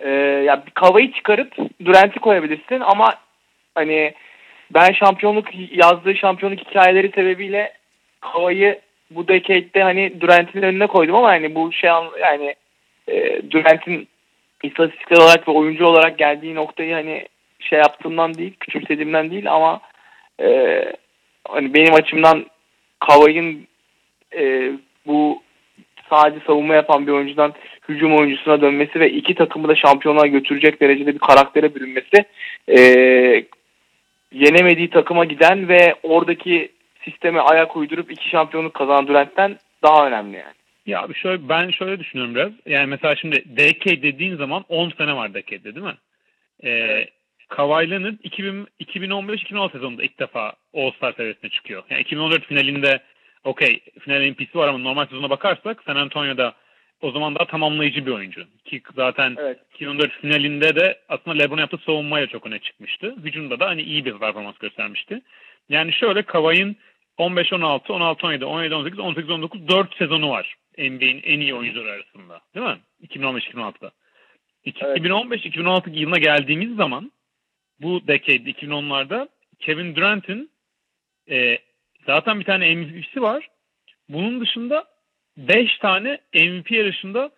Ee, ya kavayı çıkarıp Durant'i koyabilirsin ama hani ben şampiyonluk yazdığı şampiyonluk hikayeleri sebebiyle kavayı bu decade'de hani Durant'in önüne koydum ama hani bu şey an- yani e, Durant'in istatistikler olarak ve oyuncu olarak geldiği noktayı hani şey yaptığımdan değil, küçümsediğimden değil ama e, hani benim açımdan Kavay'ın e, bu sadece savunma yapan bir oyuncudan hücum oyuncusuna dönmesi ve iki takımı da şampiyonluğa götürecek derecede bir karaktere bürünmesi e, yenemediği takıma giden ve oradaki sisteme ayak uydurup iki şampiyonluk kazanan Durant'ten daha önemli yani. Ya abi şöyle ben şöyle düşünüyorum biraz. Yani mesela şimdi decade dediğin zaman 10 sene var decade'de değil mi? Ee, Kawhi Leonard 2000 2015-2016 sezonunda ilk defa All-Star seviyesine çıkıyor. Yani 2014 finalinde okey final MVP'si var ama normal sezona bakarsak San Antonio'da o zaman daha tamamlayıcı bir oyuncu. Ki zaten Evet. 2014 finalinde de aslında LeBron yaptığı savunmayla çok öne çıkmıştı. Hücumda da hani iyi bir performans göstermişti. Yani şöyle Kawhi'nin 15-16, 16-17, 17-18, 18-19 4 sezonu var. NBA'in en iyi oyuncuları arasında. Değil mi? 2015-2016'da. Evet. 2015-2016 yılına geldiğimiz zaman bu decade 2010'larda Kevin Durant'in e, zaten bir tane MVP'si var. Bunun dışında 5 tane MVP yarışında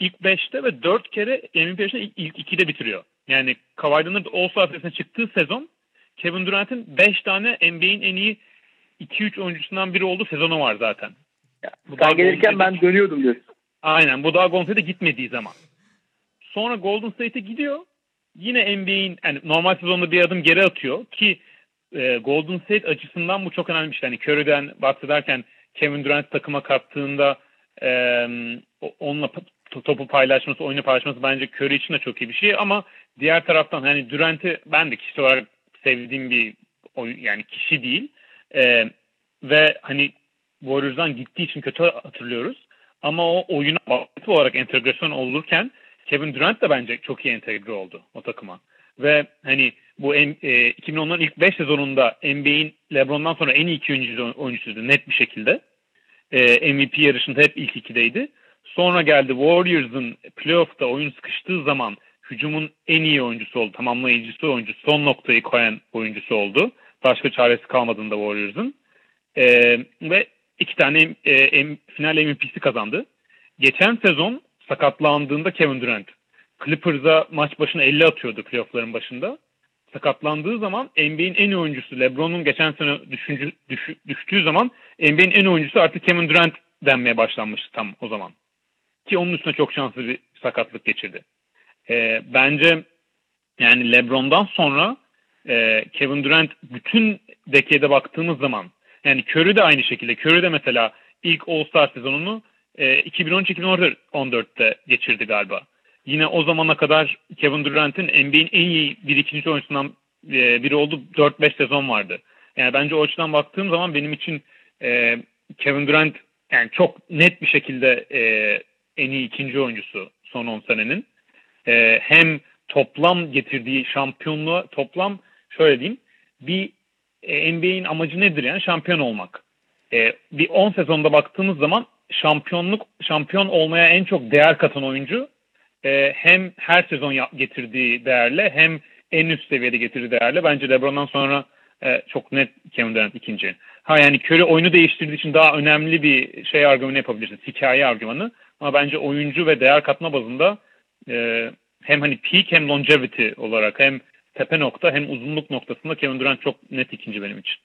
ilk 5'te ve 4 kere MVP yarışında ilk, ilk 2'de bitiriyor. Yani Kawhi Leonard All-Star çıktığı sezon Kevin Durant'in 5 tane NBA'in en iyi 2-3 oyuncusundan biri olduğu sezonu var zaten. Bu Sen gelirken Golden ben dönüyordum diyorsun. Aynen bu daha Golden State'e gitmediği zaman. Sonra Golden State'e gidiyor. Yine NBA'in yani normal sezonda bir adım geri atıyor ki e, Golden State açısından bu çok önemli bir şey. Yani Curry'den bahsederken Kevin Durant takıma kattığında e, onunla topu paylaşması, oyunu paylaşması bence Curry için de çok iyi bir şey ama diğer taraftan hani Durant'i ben de kişi olarak sevdiğim bir oyun yani kişi değil. E, ve hani Warriors'dan gittiği için kötü hatırlıyoruz. Ama o oyuna aktif olarak entegrasyon olurken Kevin Durant da bence çok iyi entegre oldu o takıma. Ve hani bu e, 2010'ların ilk 5 sezonunda NBA'in LeBron'dan sonra en iyi iki oyuncusu, oyuncusuydu net bir şekilde. E, MVP yarışında hep ilk ikideydi. Sonra geldi Warriors'ın playoff'ta oyun sıkıştığı zaman hücumun en iyi oyuncusu oldu. Tamamlayıcısı oyuncusu, son noktayı koyan oyuncusu oldu. Başka çaresi kalmadığında Warriors'ın. E, ve iki tane e, M- final MVP'si kazandı. Geçen sezon sakatlandığında Kevin Durant Clippers'a maç başına 50 atıyordu playoff'ların başında. Sakatlandığı zaman NBA'in en oyuncusu LeBron'un geçen sene düşüncü, düş- düştüğü zaman NBA'in en oyuncusu artık Kevin Durant denmeye başlanmıştı tam o zaman. Ki onun üstüne çok şanslı bir sakatlık geçirdi. Ee, bence Yani LeBron'dan sonra e, Kevin Durant bütün dekade baktığımız zaman yani Curry de aynı şekilde. Curry de mesela ilk All-Star sezonunu e, 2013-2014'te geçirdi galiba. Yine o zamana kadar Kevin Durant'in NBA'in en iyi bir ikinci oyuncusundan e, biri oldu. 4-5 sezon vardı. Yani bence o açıdan baktığım zaman benim için e, Kevin Durant yani çok net bir şekilde e, en iyi ikinci oyuncusu son 10 senenin. E, hem toplam getirdiği şampiyonluğa toplam şöyle diyeyim bir e, NBA'in amacı nedir yani şampiyon olmak. E, bir 10 sezonda baktığımız zaman şampiyonluk şampiyon olmaya en çok değer katan oyuncu e, hem her sezon getirdiği değerle hem en üst seviyede getirdiği değerle bence LeBron'dan sonra e, çok net Kevin Durant ikinci. Ha yani Curry oyunu değiştirdiği için daha önemli bir şey argümanı yapabilirsiniz. Hikaye argümanı. Ama bence oyuncu ve değer katma bazında e, hem hani peak hem longevity olarak hem tepe nokta hem uzunluk noktasında Kevin Durant çok net ikinci benim için.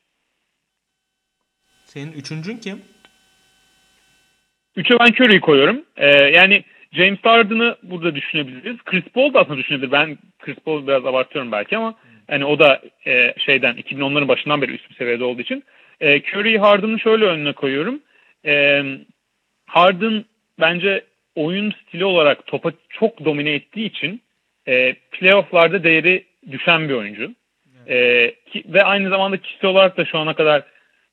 Senin üçüncün kim? Üçe ben Curry'i koyuyorum. Ee, yani James Harden'ı burada düşünebiliriz. Chris Paul da aslında düşünebilir. Ben Chris Paul biraz abartıyorum belki ama hani o da e, şeyden 2010'ların başından beri üst bir seviyede olduğu için. E, Curry'i Harden'ı şöyle önüne koyuyorum. E, Harden bence oyun stili olarak topa çok domine ettiği için e, playofflarda değeri düşen bir oyuncu. E, ki, ve aynı zamanda kişisel olarak da şu ana kadar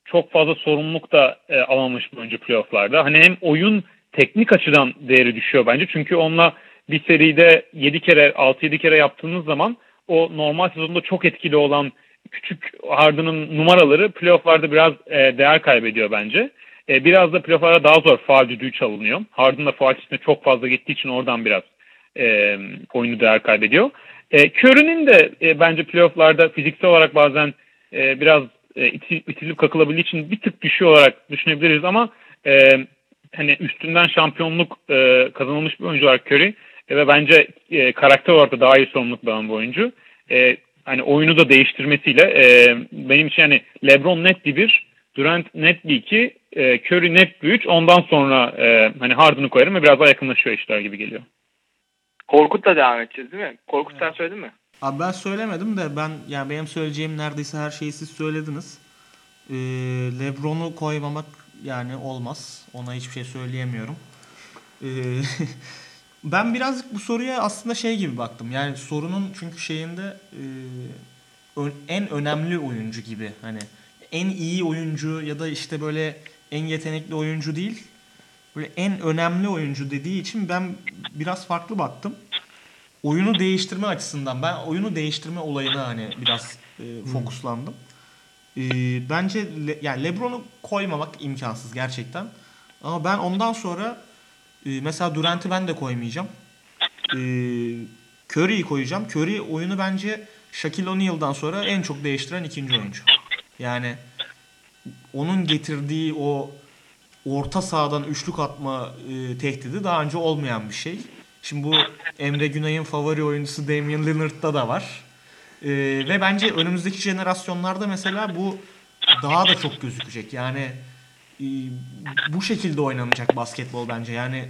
çok fazla sorumluluk da e, alamamış bir oyuncu playofflarda. Hani hem oyun teknik açıdan değeri düşüyor bence. Çünkü onunla bir seride 7 kere 6-7 kere yaptığınız zaman o normal sezonda çok etkili olan küçük Harden'ın numaraları playofflarda biraz e, değer kaybediyor bence. E, biraz da playofflarda daha zor faal düdüğü çalınıyor. Harden da faal çok fazla gittiği için oradan biraz e, oyunu değer kaybediyor. E, Curry'nin de e, bence playofflarda fiziksel olarak bazen e, biraz e, itil- itilip kakılabildiği için bir tık düşüyor olarak düşünebiliriz ama e, hani üstünden şampiyonluk e, kazanılmış bir oyuncu olarak Curry e, ve bence e, karakter olarak da daha iyi sorumluluk bir oyuncu. E, hani oyunu da değiştirmesiyle e, benim için yani LeBron net bir bir, Durant net bir iki, e, Curry net bir üç. Ondan sonra e, hani Harden'ı koyarım ve biraz daha yakınlaşıyor işler gibi geliyor. Korkut'la devam edeceğiz değil mi? Korkut sen söyledin mi? Abi ben söylemedim de ben yani benim söyleyeceğim neredeyse her şeyi siz söylediniz. Ee, LeBron'u koymamak yani olmaz. Ona hiçbir şey söyleyemiyorum. Ee, ben birazcık bu soruya aslında şey gibi baktım. Yani sorunun çünkü şeyinde e, en önemli oyuncu gibi. Hani en iyi oyuncu ya da işte böyle en yetenekli oyuncu değil. Böyle en önemli oyuncu dediği için ben biraz farklı baktım oyunu değiştirme açısından ben oyunu değiştirme olayına hani biraz e, fokuslandım. E, bence Le- yani LeBron'u koymamak imkansız gerçekten. Ama ben ondan sonra e, mesela Durant'ı ben de koymayacağım. E, Curry'i koyacağım. Curry oyunu bence Shaquille O'Neal'dan sonra en çok değiştiren ikinci oyuncu. Yani onun getirdiği o orta sahadan üçlük atma e, tehdidi daha önce olmayan bir şey. Şimdi bu Emre Günay'ın favori oyuncusu Damian Lillard'da da var. E, ve bence önümüzdeki jenerasyonlarda mesela bu daha da çok gözükecek. Yani e, bu şekilde oynanacak basketbol bence. Yani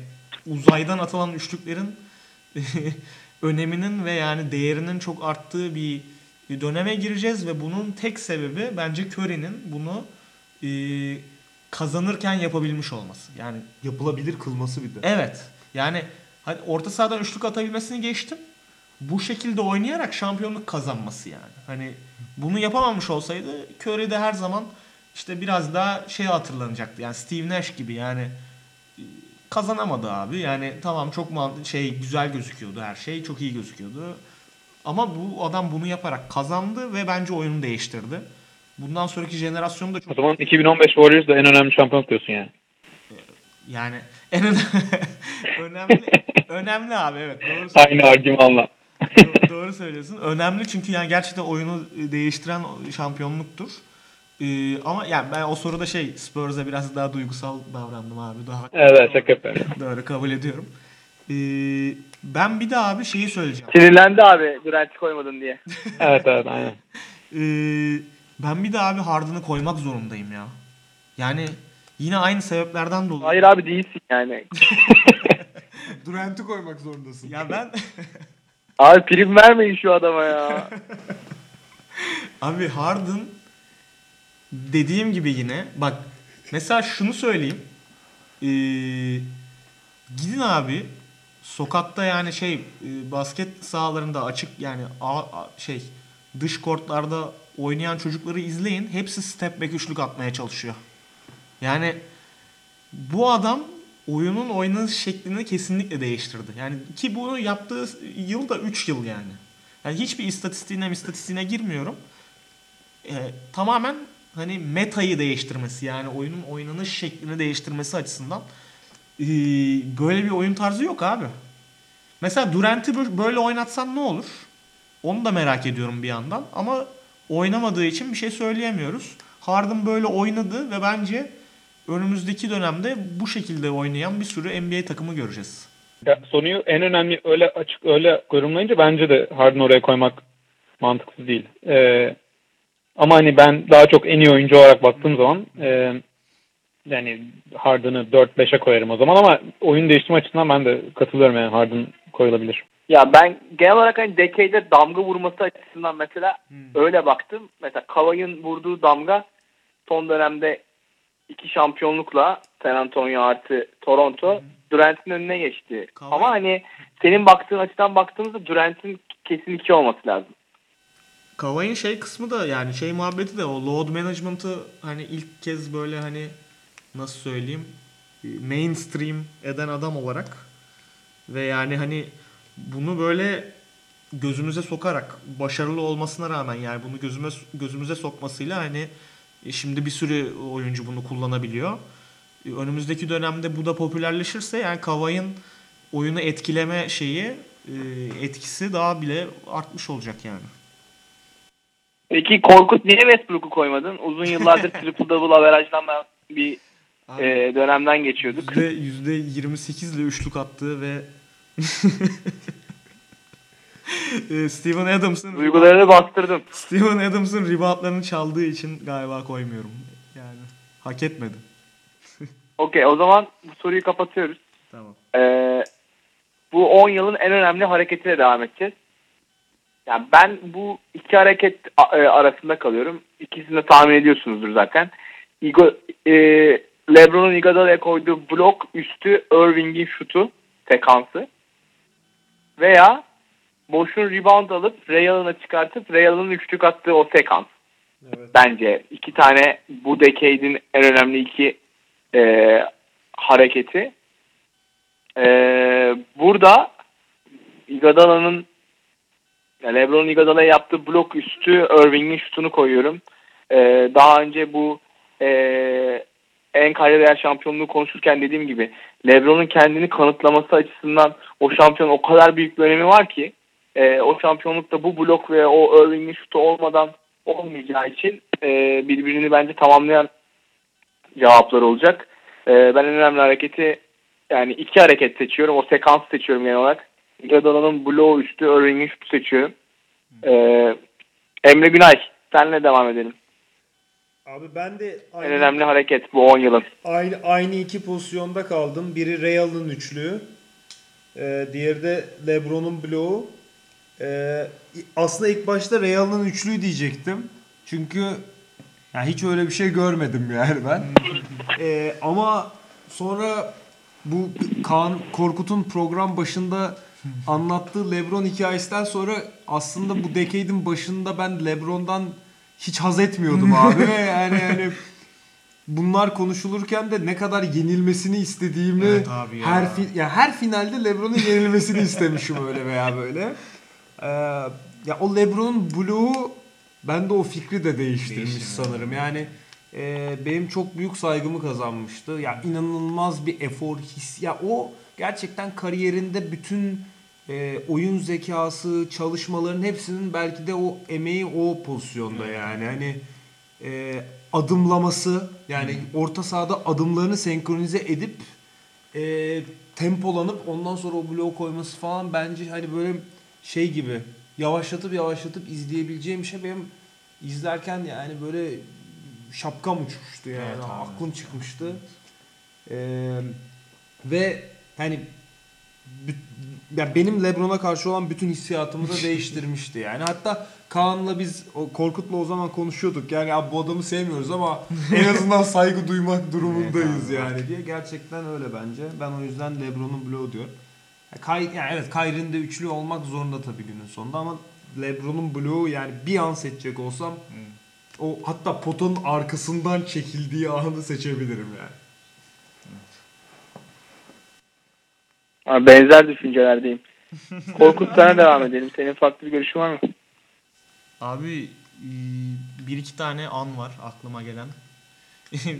uzaydan atılan üçlüklerin öneminin ve yani değerinin çok arttığı bir döneme gireceğiz ve bunun tek sebebi bence Curry'nin bunu e, kazanırken yapabilmiş olması. Yani Yapılabilir kılması bir de. evet. Yani hani orta sahadan üçlük atabilmesini geçtim. Bu şekilde oynayarak şampiyonluk kazanması yani. Hani bunu yapamamış olsaydı Curry de her zaman işte biraz daha şey hatırlanacaktı. Yani Steve Nash gibi yani e, kazanamadı abi. Yani tamam çok man- şey güzel gözüküyordu her şey. Çok iyi gözüküyordu. Ama bu adam bunu yaparak kazandı ve bence oyunu değiştirdi. Bundan sonraki jenerasyonu da O çok zaman 2015 Warriors da en önemli şampiyonluk diyorsun yani. yani en önemli önemli önemli abi evet doğru söylüyorsun. Aynı argümanla. Do- doğru söylüyorsun. Önemli çünkü yani gerçekten oyunu değiştiren şampiyonluktur. Ee, ama yani ben o soruda şey Spurs'a biraz daha duygusal davrandım abi. Daha Evet şaka yapıyorum. doğru kabul ediyorum. Ee, ben bir de abi şeyi söyleyeceğim. Sinirlendi abi Durant'i koymadın diye. Evet evet aynen. Ee, ben bir de abi Harden'ı koymak zorundayım ya. Yani yine aynı sebeplerden dolayı. Hayır abi değilsin yani. Durant'ı koymak zorundasın. Ya ben Abi prim vermeyin şu adama ya. Abi Harden dediğim gibi yine bak mesela şunu söyleyeyim. Ee, gidin abi sokakta yani şey e, basket sahalarında açık yani a- a- şey dış kortlarda oynayan çocukları izleyin. Hepsi step back üçlük atmaya çalışıyor. Yani bu adam oyunun oynanış şeklini kesinlikle değiştirdi. Yani ki bunu yaptığı yıl da 3 yıl yani. Yani hiçbir istatistiğine istatistiğine girmiyorum. Ee, tamamen hani metayı değiştirmesi yani oyunun oynanış şeklini değiştirmesi açısından ee, böyle bir oyun tarzı yok abi. Mesela Durant'i bö- böyle oynatsan ne olur? Onu da merak ediyorum bir yandan ama oynamadığı için bir şey söyleyemiyoruz. Harden böyle oynadı ve bence önümüzdeki dönemde bu şekilde oynayan bir sürü NBA takımı göreceğiz. Ya, sonuyu en önemli öyle açık öyle yorumlayınca bence de Harden oraya koymak mantıksız değil. Ee, ama hani ben daha çok en iyi oyuncu olarak baktığım zaman e, yani Harden'ı 4-5'e koyarım o zaman ama oyun değiştirme açısından ben de katılıyorum yani Harden koyulabilir. Ya ben genel olarak hani decade'de damga vurması açısından mesela öyle baktım. Mesela Kavay'ın vurduğu damga son dönemde iki şampiyonlukla San Antonio artı Toronto Durant'in önüne geçti. Kawhi- Ama hani senin baktığın açıdan baktığımızda Durant'in kesin iki olması lazım. Kawhi'nin şey kısmı da yani şey muhabbeti de o load management'ı hani ilk kez böyle hani nasıl söyleyeyim mainstream eden adam olarak ve yani hani bunu böyle gözümüze sokarak başarılı olmasına rağmen yani bunu gözüme gözümüze sokmasıyla hani e, şimdi bir sürü oyuncu bunu kullanabiliyor. E, Önümüzdeki dönemde bu da popülerleşirse yani Kawhi'nin oyunu etkileme şeyi e, etkisi daha bile artmış olacak yani. Peki Korkut niye Westbrook'u koymadın? Uzun yıllardır triple double averajlanan bir Abi, e, dönemden geçiyorduk. yüzde, yüzde 28 ile üçlük attığı ve Steven Adams'ın Duygularını bastırdım. Steven Adams'ın reboundlarını çaldığı için galiba koymuyorum. Yani hak etmedi. Okey o zaman bu soruyu kapatıyoruz. Tamam. Ee, bu 10 yılın en önemli hareketiyle devam edeceğiz. Yani ben bu iki hareket e, arasında kalıyorum. İkisini de tahmin ediyorsunuzdur zaten. Igo, e, LeBron'un Iguodala'ya koyduğu blok üstü Irving'in şutu sekansı. Veya boşun rebound alıp Ray Allen'a çıkartıp Ray Allen'ın üçlük attığı o sekans. Bence iki tane bu decade'in en önemli iki e, hareketi. E, burada Iguodala'nın yani LeBron'un Iguodala'ya yaptığı blok üstü Irving'in şutunu koyuyorum. E, daha önce bu e, en kayda şampiyonluğu konuşurken dediğim gibi LeBron'un kendini kanıtlaması açısından o şampiyon o kadar büyük bir önemi var ki e, o şampiyonlukta bu blok ve o Irving'in şutu olmadan olmayacağı için e, birbirini bence tamamlayan cevaplar olacak. E, ben en önemli hareketi yani iki hareket seçiyorum. O sekans seçiyorum genel olarak. Iguodala'nın bloğu üstü Irving'in şutu seçiyorum. E, Emre Günay senle devam edelim. Abi ben de En aynı, önemli hareket bu 10 yılın. aynı, aynı iki pozisyonda kaldım. Biri Real'ın üçlüğü. Ee, diğeri de Lebron'un bloğu. Ee, aslında ilk başta Real'ın üçlüğü diyecektim. Çünkü ya hiç öyle bir şey görmedim yani ben. Ee, ama sonra bu Kaan Korkut'un program başında anlattığı LeBron hikayesinden sonra aslında bu decade'in başında ben LeBron'dan hiç haz etmiyordum abi yani yani bunlar konuşulurken de ne kadar yenilmesini istediğimi Evet abi ya. her fi- ya her finalde LeBron'un yenilmesini istemişim öyle veya böyle. Ee, ya o LeBron'un bloğu bende o fikri de değiştirmiş Değiştirmiş. sanırım. Yani e, benim çok büyük saygımı kazanmıştı. Ya inanılmaz bir efor his. Ya o gerçekten kariyerinde bütün e, oyun zekası, çalışmaların hepsinin belki de o emeği o pozisyonda yani. Hani e, adımlaması yani orta sahada adımlarını senkronize edip e, tempolanıp ondan sonra o bloğu koyması falan bence hani böyle şey gibi yavaşlatıp yavaşlatıp izleyebileceğim şey benim izlerken yani böyle şapkam uçmuştu yani Evet abi. aklım çıkmıştı. Ee, ve hani ya benim LeBron'a karşı olan bütün hissiyatımı da değiştirmişti yani. Hatta Kaan'la biz o Korkut'la o zaman konuşuyorduk. Yani abi bu adamı sevmiyoruz ama en azından saygı duymak durumundayız yani diye. Gerçekten öyle bence. Ben o yüzden LeBron'un bloğu diyorum. Kay, yani evet Kyrie'nin de üçlü olmak zorunda tabii günün sonunda ama LeBron'un bloğu yani bir an seçecek olsam o hatta potanın arkasından çekildiği anı seçebilirim yani. Benzer düşüncelerdeyim. Korkut sana devam edelim. Senin farklı bir görüşün var mı? Abi e, bir iki tane an var aklıma gelen.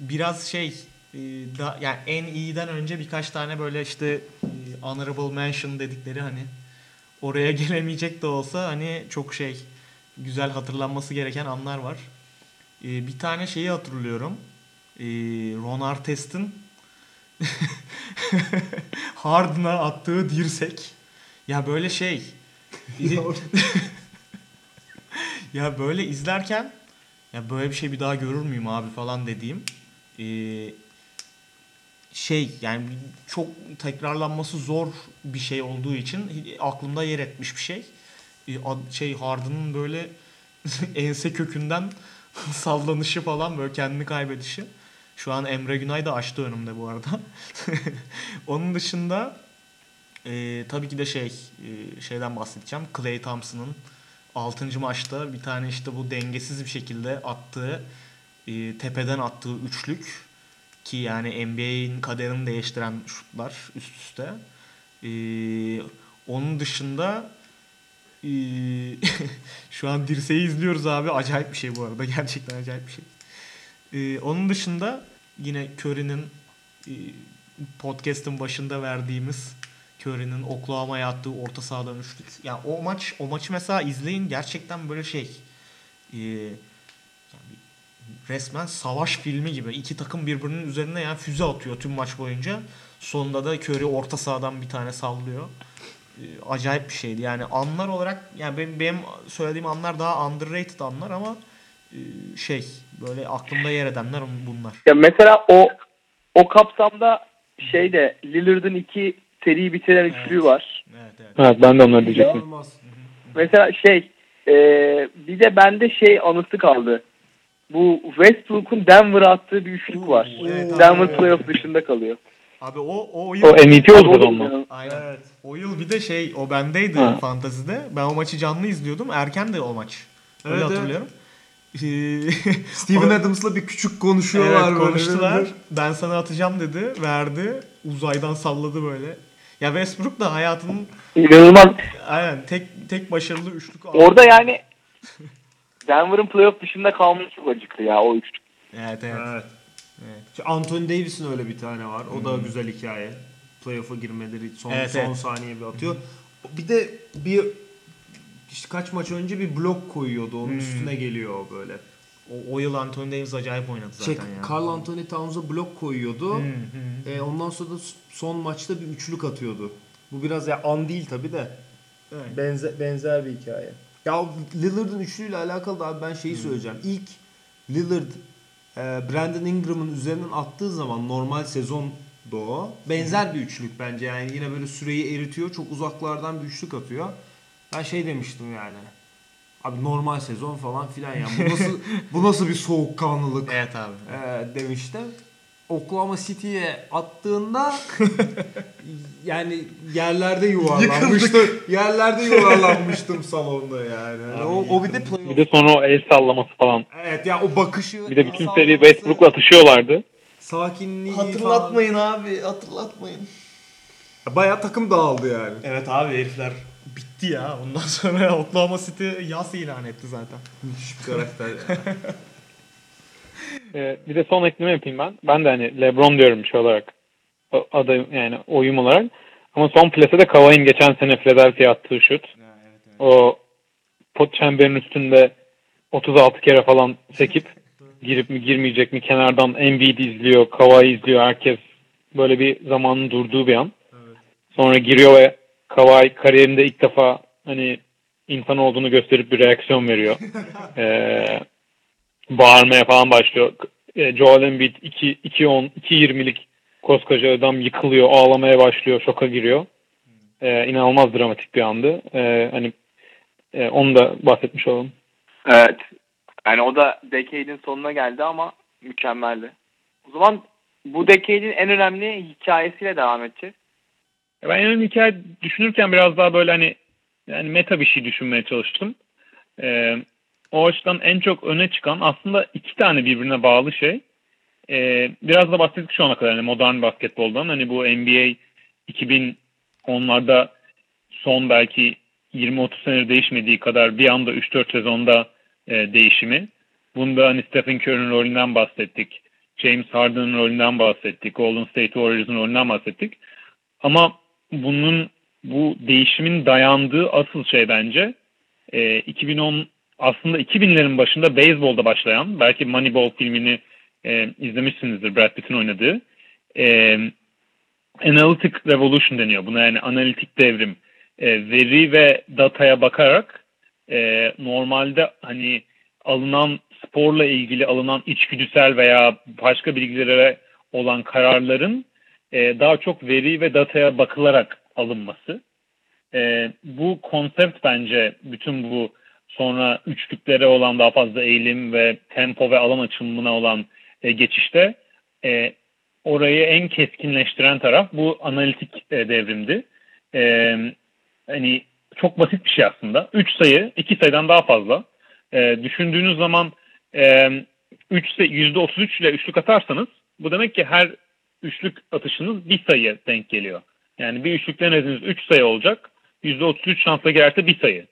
Biraz şey e, da, yani en iyiden önce birkaç tane böyle işte e, honorable mention dedikleri hani oraya gelemeyecek de olsa hani çok şey güzel hatırlanması gereken anlar var. Bir tane şeyi hatırlıyorum. Ron Artest'in Harden'a attığı dirsek. Ya böyle şey. ya böyle izlerken ya böyle bir şey bir daha görür müyüm abi falan dediğim ee, şey yani çok tekrarlanması zor bir şey olduğu için aklımda yer etmiş bir şey. Ee, şey Harden'ın böyle ense kökünden sallanışı falan böyle kendini kaybedişi. Şu an Emre Günay da açtı önümde bu arada. Onun dışında e, tabii ki de şey e, şeyden bahsedeceğim. Clay Thompson'ın 6. maçta bir tane işte bu dengesiz bir şekilde attığı e, tepeden attığı üçlük ki yani NBA'in kaderini değiştiren şutlar üst üste. E, onun dışında e, şu an dirseği izliyoruz abi. Acayip bir şey bu arada. Gerçekten acayip bir şey. Ee, onun dışında yine Curry'nin e, podcast'ın başında verdiğimiz Curry'nin Oklahoma'ya attığı orta sahadan üçlük. Yani o maç o maçı mesela izleyin gerçekten böyle şey e, yani resmen savaş filmi gibi. iki takım birbirinin üzerine yani füze atıyor tüm maç boyunca. Sonunda da Curry orta sahadan bir tane sallıyor. E, acayip bir şeydi. Yani anlar olarak yani benim, benim söylediğim anlar daha underrated anlar ama şey böyle aklımda yer edenler bunlar. Ya mesela o o kapsamda şeyde Lillard'ın iki seri bitiren üçlüğü var. Evet evet. Evet ben de onları diyecektim. Mesela şey e, bir de bende şey anısı kaldı. Bu Westbrook'un Denver'a attığı bir üçlük var. Evet abi. Denver playoff dışında kalıyor. Abi o o yıl O MVP oldu onunla. Aynen. Evet. O yıl bir de şey o bendeydi Ha. fantazide. Ben o maçı canlı izliyordum. Erken de o maç. Öyle Evet, evet. hatırlıyorum. Ee, Steven Adams'la bir küçük konuşuyorlar evet, böyle. konuştular. Ben sana atacağım dedi. Verdi. Uzaydan salladı böyle. Ya Westbrook da hayatının İnanılmaz. aynen tek tek başarılı üçlük aldı. Orada yani Denver'ın playoff dışında kalması çok acıklı ya o üçlük. Evet evet. Evet. Evet. Anthony Davis'in öyle bir tane var. O da güzel hikaye. Playoff'a girmeleri son Evet, son evet. saniye bir atıyor. Bir de bir işte kaç maç önce bir blok koyuyordu. Onun üstüne geliyor böyle. O, o yıl Anthony Davis acayip oynadı zaten Şey, ya. Carl Anthony Towns'a blok koyuyordu. Hı, hı. E, ondan sonra da son maçta bir üçlük atıyordu. Bu biraz ya an değil tabi de. Evet. Benzer, benzer bir hikaye. Ya Lillard'ın üçlüyle alakalı da abi ben şeyi söyleyeceğim. İlk Lillard e, Brandon Ingram'ın üzerinden attığı zaman normal sezon o. Benzer bir üçlük bence yani yine böyle süreyi eritiyor. Çok uzaklardan bir üçlük atıyor. Ben şey demiştim yani. Abi normal sezon falan filan ya. Bu nasıl bu nasıl bir soğukkanlılık Evet abi. e, demiştim. Oklahoma City'ye attığında yani yerlerde yuvarlanmıştım. yerlerde yuvarlanmıştım salonda yani. Yani o, o bir de playoff. Bir de sonra o el sallaması falan. Evet ya o bakışı. Bir de bütün seri Westbrook'la atışıyorlardı. Sakinliği Hatırlatmayın abi, hatırlatmayın. falan. Bayağı takım dağıldı yani. Evet abi herifler bitti ya. Ondan sonra Oklahoma City yas ilan etti zaten. Müthiş bir karakter ya. Ee, bir de son ekleme yapayım ben. Ben de hani LeBron diyorum şey olarak. O- Aday yani oyum olarak. Ama son plase de Kawhi'nin geçen sene Philadelphia attığı şut. O pot çemberin üstünde 36 kere falan sekip girip mi girmeyecek mi kenardan Embiid izliyor, Kawhi izliyor. Herkes böyle bir zamanın durduğu bir an. Sonra giriyor ve Kawhi kariyerinde ilk defa hani insan olduğunu gösterip bir reaksiyon veriyor. Ee, bağırmaya falan başlıyor. E, Joel Embiid 2 2 10 2 20'lik Koskoca adam yıkılıyor, ağlamaya başlıyor, şoka giriyor. E, inanılmaz dramatik bir andı. E, hani e, onu da bahsetmiş olalım. Evet. Yani o da Decade'in sonuna geldi ama mükemmeldi. O zaman bu Decade'in en önemli hikayesiyle devam edeceğiz. Ben en önemli hikaye düşünürken biraz daha böyle hani yani meta bir şey düşünmeye çalıştım. Ee, o açıdan en çok öne çıkan aslında iki tane birbirine bağlı şey. Ee, biraz da bahsettik şu ana kadar hani modern basketboldan. Hani bu NBA 2010'larda son belki 20-30 senedir değişmediği kadar bir anda 3-4 sezonda e, değişimi. Bunda hani Stephen Curry'nin rolünden bahsettik. James Harden'ın rolünden bahsettik. Golden State Warriors'ın rolünden bahsettik. Ama bunun bu değişimin dayandığı asıl şey bence e, 2010 aslında 2000'lerin başında beyzbolda başlayan belki Moneyball filmini e, izlemişsinizdir Brad Pitt'in oynadığı e, Analytic Revolution deniyor. Buna yani analitik devrim. E, veri ve dataya bakarak e, normalde hani alınan sporla ilgili alınan içgüdüsel veya başka bilgilere olan kararların e, daha çok veri ve dataya bakılarak alınması. E, bu konsept bence bütün bu sonra üçlüklere olan daha fazla eğilim ve tempo ve alan açılımına olan e, geçişte e, orayı en keskinleştiren taraf bu analitik e, devrimdi. E, hani çok basit bir şey aslında. 3 sayı, 2 sayıdan daha fazla. E, düşündüğünüz zaman e, 3 %33 ile üçlük atarsanız bu demek ki her üçlük atışınız bir sayıya denk geliyor. Yani bir üçlük denediniz 3 sayı olacak. %33 şansla girerse bir sayı.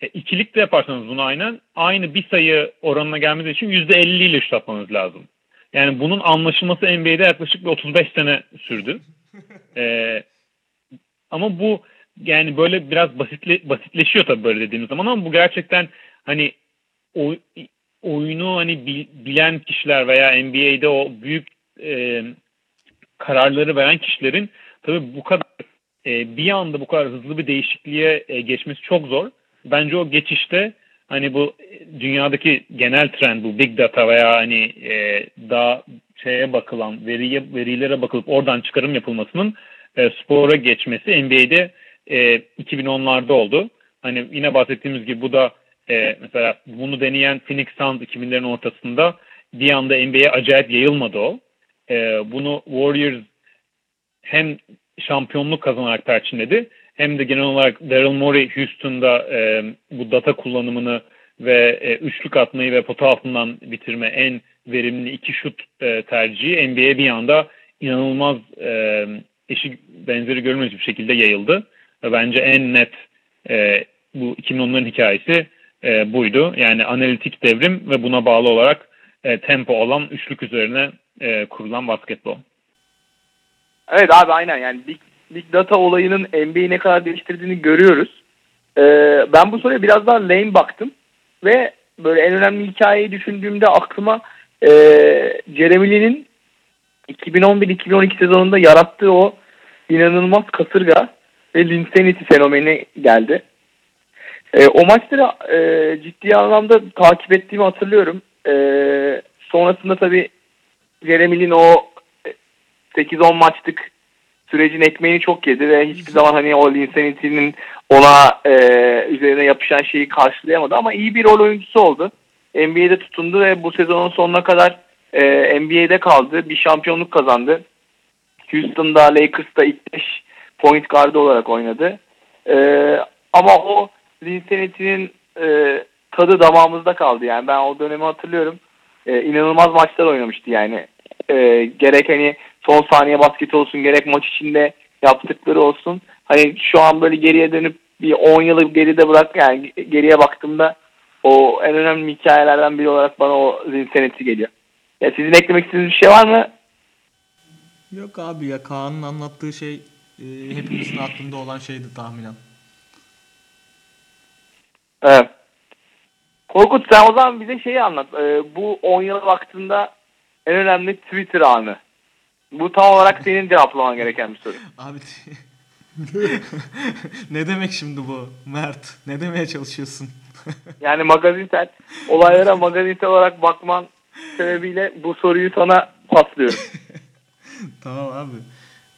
E, ikilik de yaparsanız bunu aynen aynı bir sayı oranına gelmesi için %50 ile şut atmanız lazım. Yani bunun anlaşılması NBA'de yaklaşık bir 35 sene sürdü. E, ama bu yani böyle biraz basitle, basitleşiyor tabii böyle dediğimiz zaman ama bu gerçekten hani o, oyunu hani bilen kişiler veya NBA'de o büyük e, kararları veren kişilerin tabii bu kadar e, bir anda bu kadar hızlı bir değişikliğe e, geçmesi çok zor. Bence o geçişte hani bu dünyadaki genel trend bu big data veya hani e, daha şeye bakılan veriye verilere bakılıp oradan çıkarım yapılmasının e, spora geçmesi NBA'de e, 2010'larda oldu. Hani yine bahsettiğimiz gibi bu da e, mesela bunu deneyen Phoenix Suns 2000'lerin ortasında bir anda NBA'ye acayip yayılmadı o. E, bunu Warriors hem şampiyonluk kazanarak perçinledi hem de genel olarak Daryl Morey Houston'da e, bu data kullanımını ve e, üçlük atmayı ve pota altından bitirme en verimli iki şut e, tercihi NBA'ye bir anda inanılmaz e, eşi benzeri görülmez bir şekilde yayıldı. Ve bence en net e, bu 2010'ların hikayesi e, buydu. Yani analitik devrim ve buna bağlı olarak e, tempo olan üçlük üzerine e, kurulan basketbol. Evet abi aynen yani Big, Big Data olayının NBA'yi ne kadar değiştirdiğini görüyoruz. Ee, ben bu soruya biraz daha lane baktım ve böyle en önemli hikayeyi düşündüğümde aklıma e, Jeremy Lin'in 2011-2012 sezonunda yarattığı o inanılmaz kasırga ve Linsanity fenomeni geldi. E, o maçları e, ciddi anlamda takip ettiğimi hatırlıyorum. E, sonrasında tabii Jeremy Lin o 8-10 maçlık sürecin ekmeğini çok yedi ve hiçbir zaman hani o Linsanity'nin ona e, üzerine yapışan şeyi karşılayamadı ama iyi bir rol oyuncusu oldu. NBA'de tutundu ve bu sezonun sonuna kadar e, NBA'de kaldı. Bir şampiyonluk kazandı. Houston'da, Lakers'ta ilk 5 point guard olarak oynadı. E, ama o Linsanity'nin e, tadı damağımızda kaldı. Yani ben o dönemi hatırlıyorum. E, inanılmaz maçlar oynamıştı yani. E, gerek hani son saniye basket olsun gerek maç içinde yaptıkları olsun. Hani şu an böyle geriye dönüp bir 10 yılı geride bırak yani geriye baktığımda o en önemli hikayelerden biri olarak bana o Zinsenet'i geliyor. Ya sizin eklemek istediğiniz bir şey var mı? Yok abi ya Kaan'ın anlattığı şey e, hepimizin aklında olan şeydi tahminen. Evet. Korkut sen o zaman bize şeyi anlat. Ee, bu 10 yıla baktığında en önemli Twitter anı. Bu tam olarak senin cevaplaman gereken bir soru. Abi ne demek şimdi bu Mert? Ne demeye çalışıyorsun? yani magazinsel olaylara magazinsel olarak bakman sebebiyle bu soruyu sana paslıyorum. Tamam abi.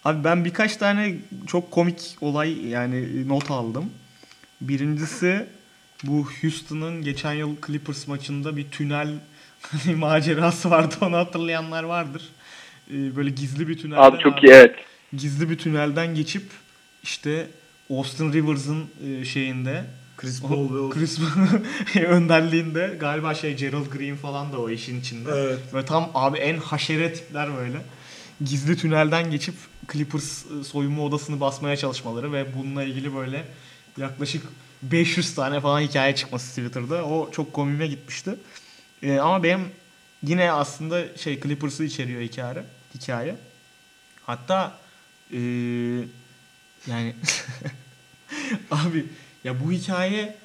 Abi ben birkaç tane çok komik olay yani not aldım. Birincisi bu Houston'ın geçen yıl Clippers maçında bir tünel hani macerası vardı onu hatırlayanlar vardır. Ee, Böyle gizli bir tünelden Abi çok iyi evet. gizli bir tünelden geçip işte Austin Rivers'ın e, şeyinde Chris Paul ve Chris Paul önderliğinde galiba şey Gerald Green falan da o işin içinde. Evet. Böyle tam abi en haşere tipler böyle. Gizli tünelden geçip Clippers e, soyunma odasını basmaya çalışmaları ve bununla ilgili böyle yaklaşık 500 tane falan hikaye çıkması Twitter'da. O çok komiğime gitmişti. E, ama benim yine aslında şey Clippers'ı içeriyor hikaye. hikaye. Hatta e, yani abi ya bu hikaye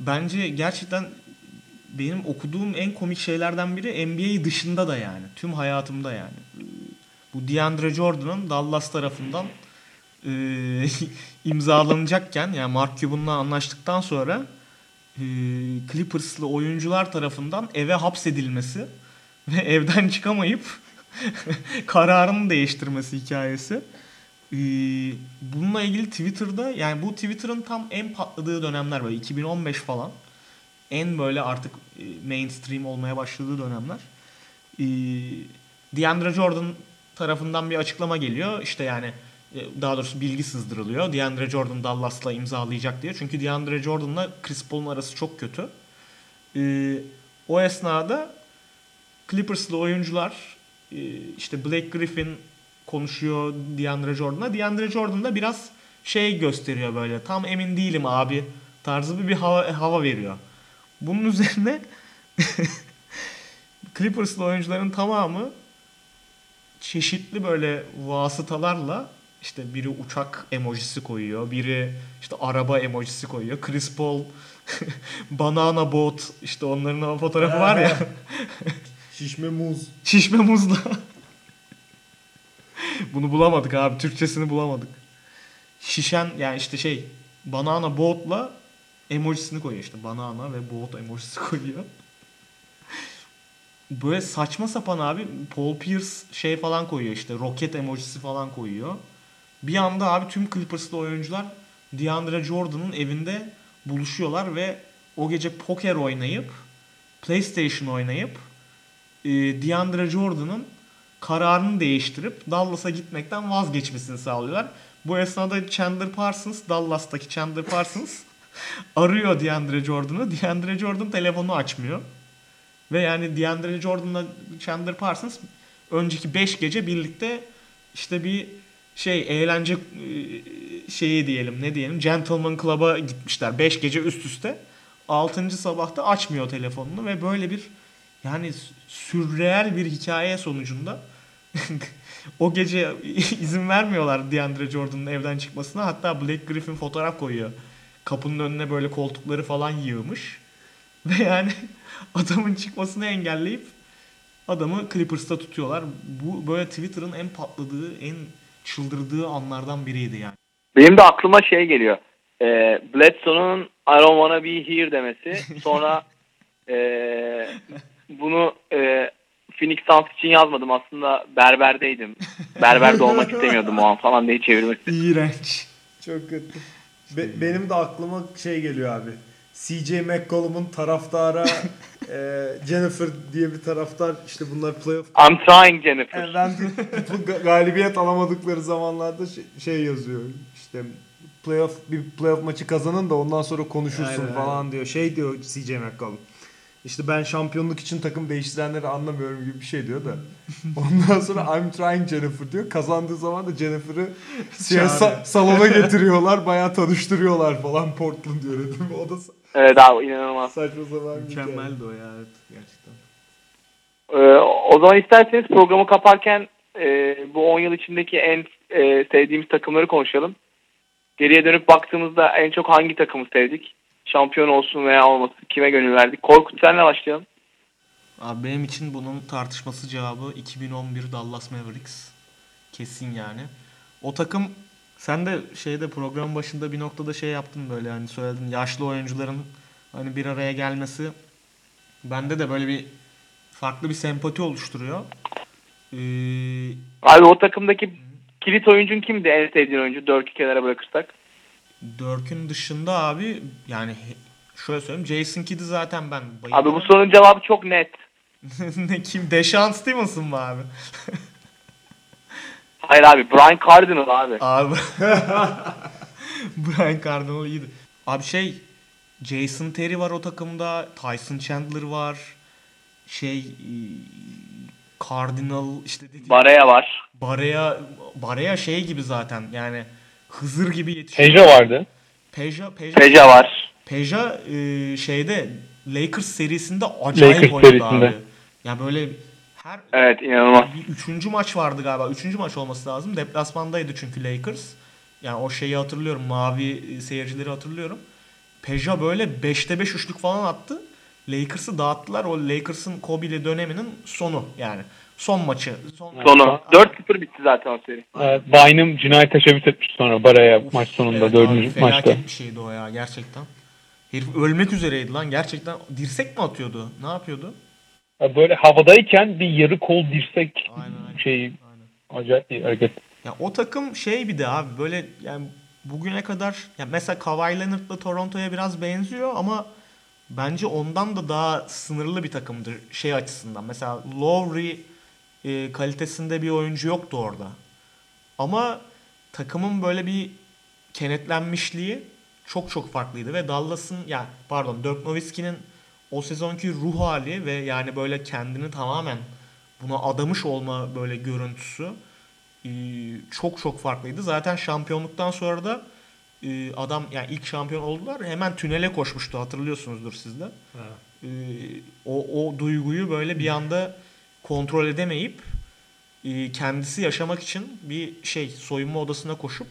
bence gerçekten benim okuduğum en komik şeylerden biri NBA dışında da yani. Tüm hayatımda yani. Bu DeAndre Jordan'ın Dallas tarafından e, imzalanacakken yani Mark Cuban'la anlaştıktan sonra Clippers'lı oyuncular tarafından eve hapsedilmesi ve evden çıkamayıp kararını değiştirmesi hikayesi. Ee, bununla ilgili Twitter'da yani bu Twitter'ın tam en patladığı dönemler böyle 2015 falan. En böyle artık e, mainstream olmaya başladığı dönemler. Ee, DeAndre Jordan tarafından bir açıklama geliyor. İşte yani daha doğrusu bilgi sızdırılıyor. DeAndre Jordan Dallas'la imzalayacak diye. Çünkü DeAndre Jordan'la Chris Paul'un arası çok kötü. Ee, o esnada Clippers'lı oyuncular e, işte Blake Griffin konuşuyor DeAndre Jordan'a. DeAndre Jordan da biraz şey gösteriyor böyle. Tam emin değilim abi tarzı bir, bir hava, hava veriyor. Bunun üzerine Clippers'lı oyuncuların tamamı çeşitli böyle vasıtalarla işte biri uçak emojisi koyuyor, biri işte araba emojisi koyuyor. Chris Paul banana boat işte onların o fotoğrafı var ya. Şişme muz. Şişme muzla. Bunu bulamadık abi. Türkçesini bulamadık. Şişen yani işte şey banana boat'la emojisini koyuyor işte. Banana ve boat emojisi koyuyor. Böyle saçma sapan abi Paul Pierce şey falan koyuyor işte roket emojisi falan koyuyor. Bir anda abi tüm Clippers'lı oyuncular DeAndre Jordan'ın evinde buluşuyorlar ve o gece poker oynayıp PlayStation oynayıp e, DeAndre Jordan'ın kararını değiştirip Dallas'a gitmekten vazgeçmesini sağlıyorlar. Bu esnada Chandler Parsons, Dallas'taki Chandler Parsons arıyor DeAndre Jordan'ı. DeAndre Jordan telefonu açmıyor. Ve yani DeAndre Jordan'la Chandler Parsons önceki 5 gece birlikte işte bir şey eğlence e, şeyi diyelim ne diyelim Gentleman Club'a gitmişler 5 gece üst üste. 6. sabahta açmıyor telefonunu ve böyle bir yani sürreel bir hikaye sonucunda o gece izin vermiyorlar DeAndre Jordan'ın evden çıkmasına. Hatta Blake Griffin fotoğraf koyuyor. Kapının önüne böyle koltukları falan yığmış. Ve yani adamın çıkmasını engelleyip adamı Clippers'ta tutuyorlar. Bu böyle Twitter'ın en patladığı, en çıldırdığı anlardan biriydi yani. Benim de aklıma şey geliyor. E, Bledsoe'nun I don't wanna be here demesi. Sonra e, bunu e, Phoenix Suns için yazmadım. Aslında berberdeydim. Berberde olmak istemiyordum o an falan diye çevirmesi. İğrenç. Çok kötü. Be- benim de aklıma şey geliyor abi. CJ McCollum'un taraftara e, Jennifer diye bir taraftar işte bunlar playoff I'm trying Jennifer. ben bu ga- galibiyet alamadıkları zamanlarda şey, şey yazıyor. İşte playoff bir playoff maçı kazanın da ondan sonra konuşursun Aynen, falan diyor. Şey diyor CJ McCollum. İşte ben şampiyonluk için takım değiştirenleri anlamıyorum gibi bir şey diyor da. Ondan sonra I'm trying Jennifer diyor. Kazandığı zaman da Jennifer'ı şeye sa- Çağırıyor. salona getiriyorlar. Bayağı tanıştırıyorlar falan Portland yönetimi. O da Evet abi inanılmaz. saçma sapan. Mükemmeldi o ya evet, gerçekten. Ee, o zaman isterseniz programı kaparken e, bu 10 yıl içindeki en e, sevdiğimiz takımları konuşalım. Geriye dönüp baktığımızda en çok hangi takımı sevdik? Şampiyon olsun veya olmasın kime gönül verdik? Korkut senle başlayalım. Abi benim için bunun tartışması cevabı 2011 Dallas Mavericks. Kesin yani. O takım sen de şeyde program başında bir noktada şey yaptın böyle hani söyledin yaşlı oyuncuların hani bir araya gelmesi bende de böyle bir farklı bir sempati oluşturuyor. Ee, Abi o takımdaki kilit oyuncun kimdi en sevdiğin oyuncu? Dörk'ü kenara bırakırsak. Dirk'ün dışında abi yani şöyle söyleyeyim Jason Kidd'i zaten ben Abi bu bayılıyorum. sorunun cevabı çok net. ne kim? Deşan Stevenson mı abi? Hayır abi Brian Cardinal abi. Abi. Brian Cardinal iyiydi. Abi şey Jason Terry var o takımda. Tyson Chandler var. Şey e, Cardinal işte dediğim Baraya var. Barea Barea şey gibi zaten yani Hızır gibi yetişiyor. Peja vardı. Peja Peja, Peja var. Peja e, şeyde Lakers serisinde acayip Lakers oynadı serisinde. abi. Yani böyle her Evet inanılmaz. bir üçüncü maç vardı galiba. Üçüncü maç olması lazım. Deplasmandaydı çünkü Lakers. Yani o şeyi hatırlıyorum. Mavi seyircileri hatırlıyorum. Peja böyle 5'te 5 üçlük falan attı. Lakers'ı dağıttılar. O Lakers'ın Kobe'li döneminin sonu yani. Son maçı. Son, Sonu. 4-0 bitti zaten o seri. Evet, Bynum cinayet teşebbüs etmiş sonra Baraya Of, maç sonunda evet dördüncü abi, maçta. Felaket bir şeydi o ya gerçekten. Herif ölmek üzereydi lan gerçekten. Dirsek mi atıyordu? Ne yapıyordu? Ya Böyle havadayken bir yarı kol dirsek Aynen, Aynen. acayip bir hareket. Ya o takım şey bir de abi böyle yani bugüne kadar ya mesela Kawhi Leonard'la Toronto'ya biraz benziyor ama bence ondan da daha sınırlı bir takımdır şey açısından. Mesela Lowry e, kalitesinde bir oyuncu yoktu orada. Ama takımın böyle bir kenetlenmişliği çok çok farklıydı ve Dallas'ın ya pardon Dirk Nowitzki'nin o sezonki ruh hali ve yani böyle kendini tamamen buna adamış olma böyle görüntüsü e, çok çok farklıydı. Zaten şampiyonluktan sonra da e, adam yani ilk şampiyon oldular. Hemen tünele koşmuştu hatırlıyorsunuzdur siz de. E, o, o duyguyu böyle bir anda kontrol edemeyip kendisi yaşamak için bir şey soyunma odasına koşup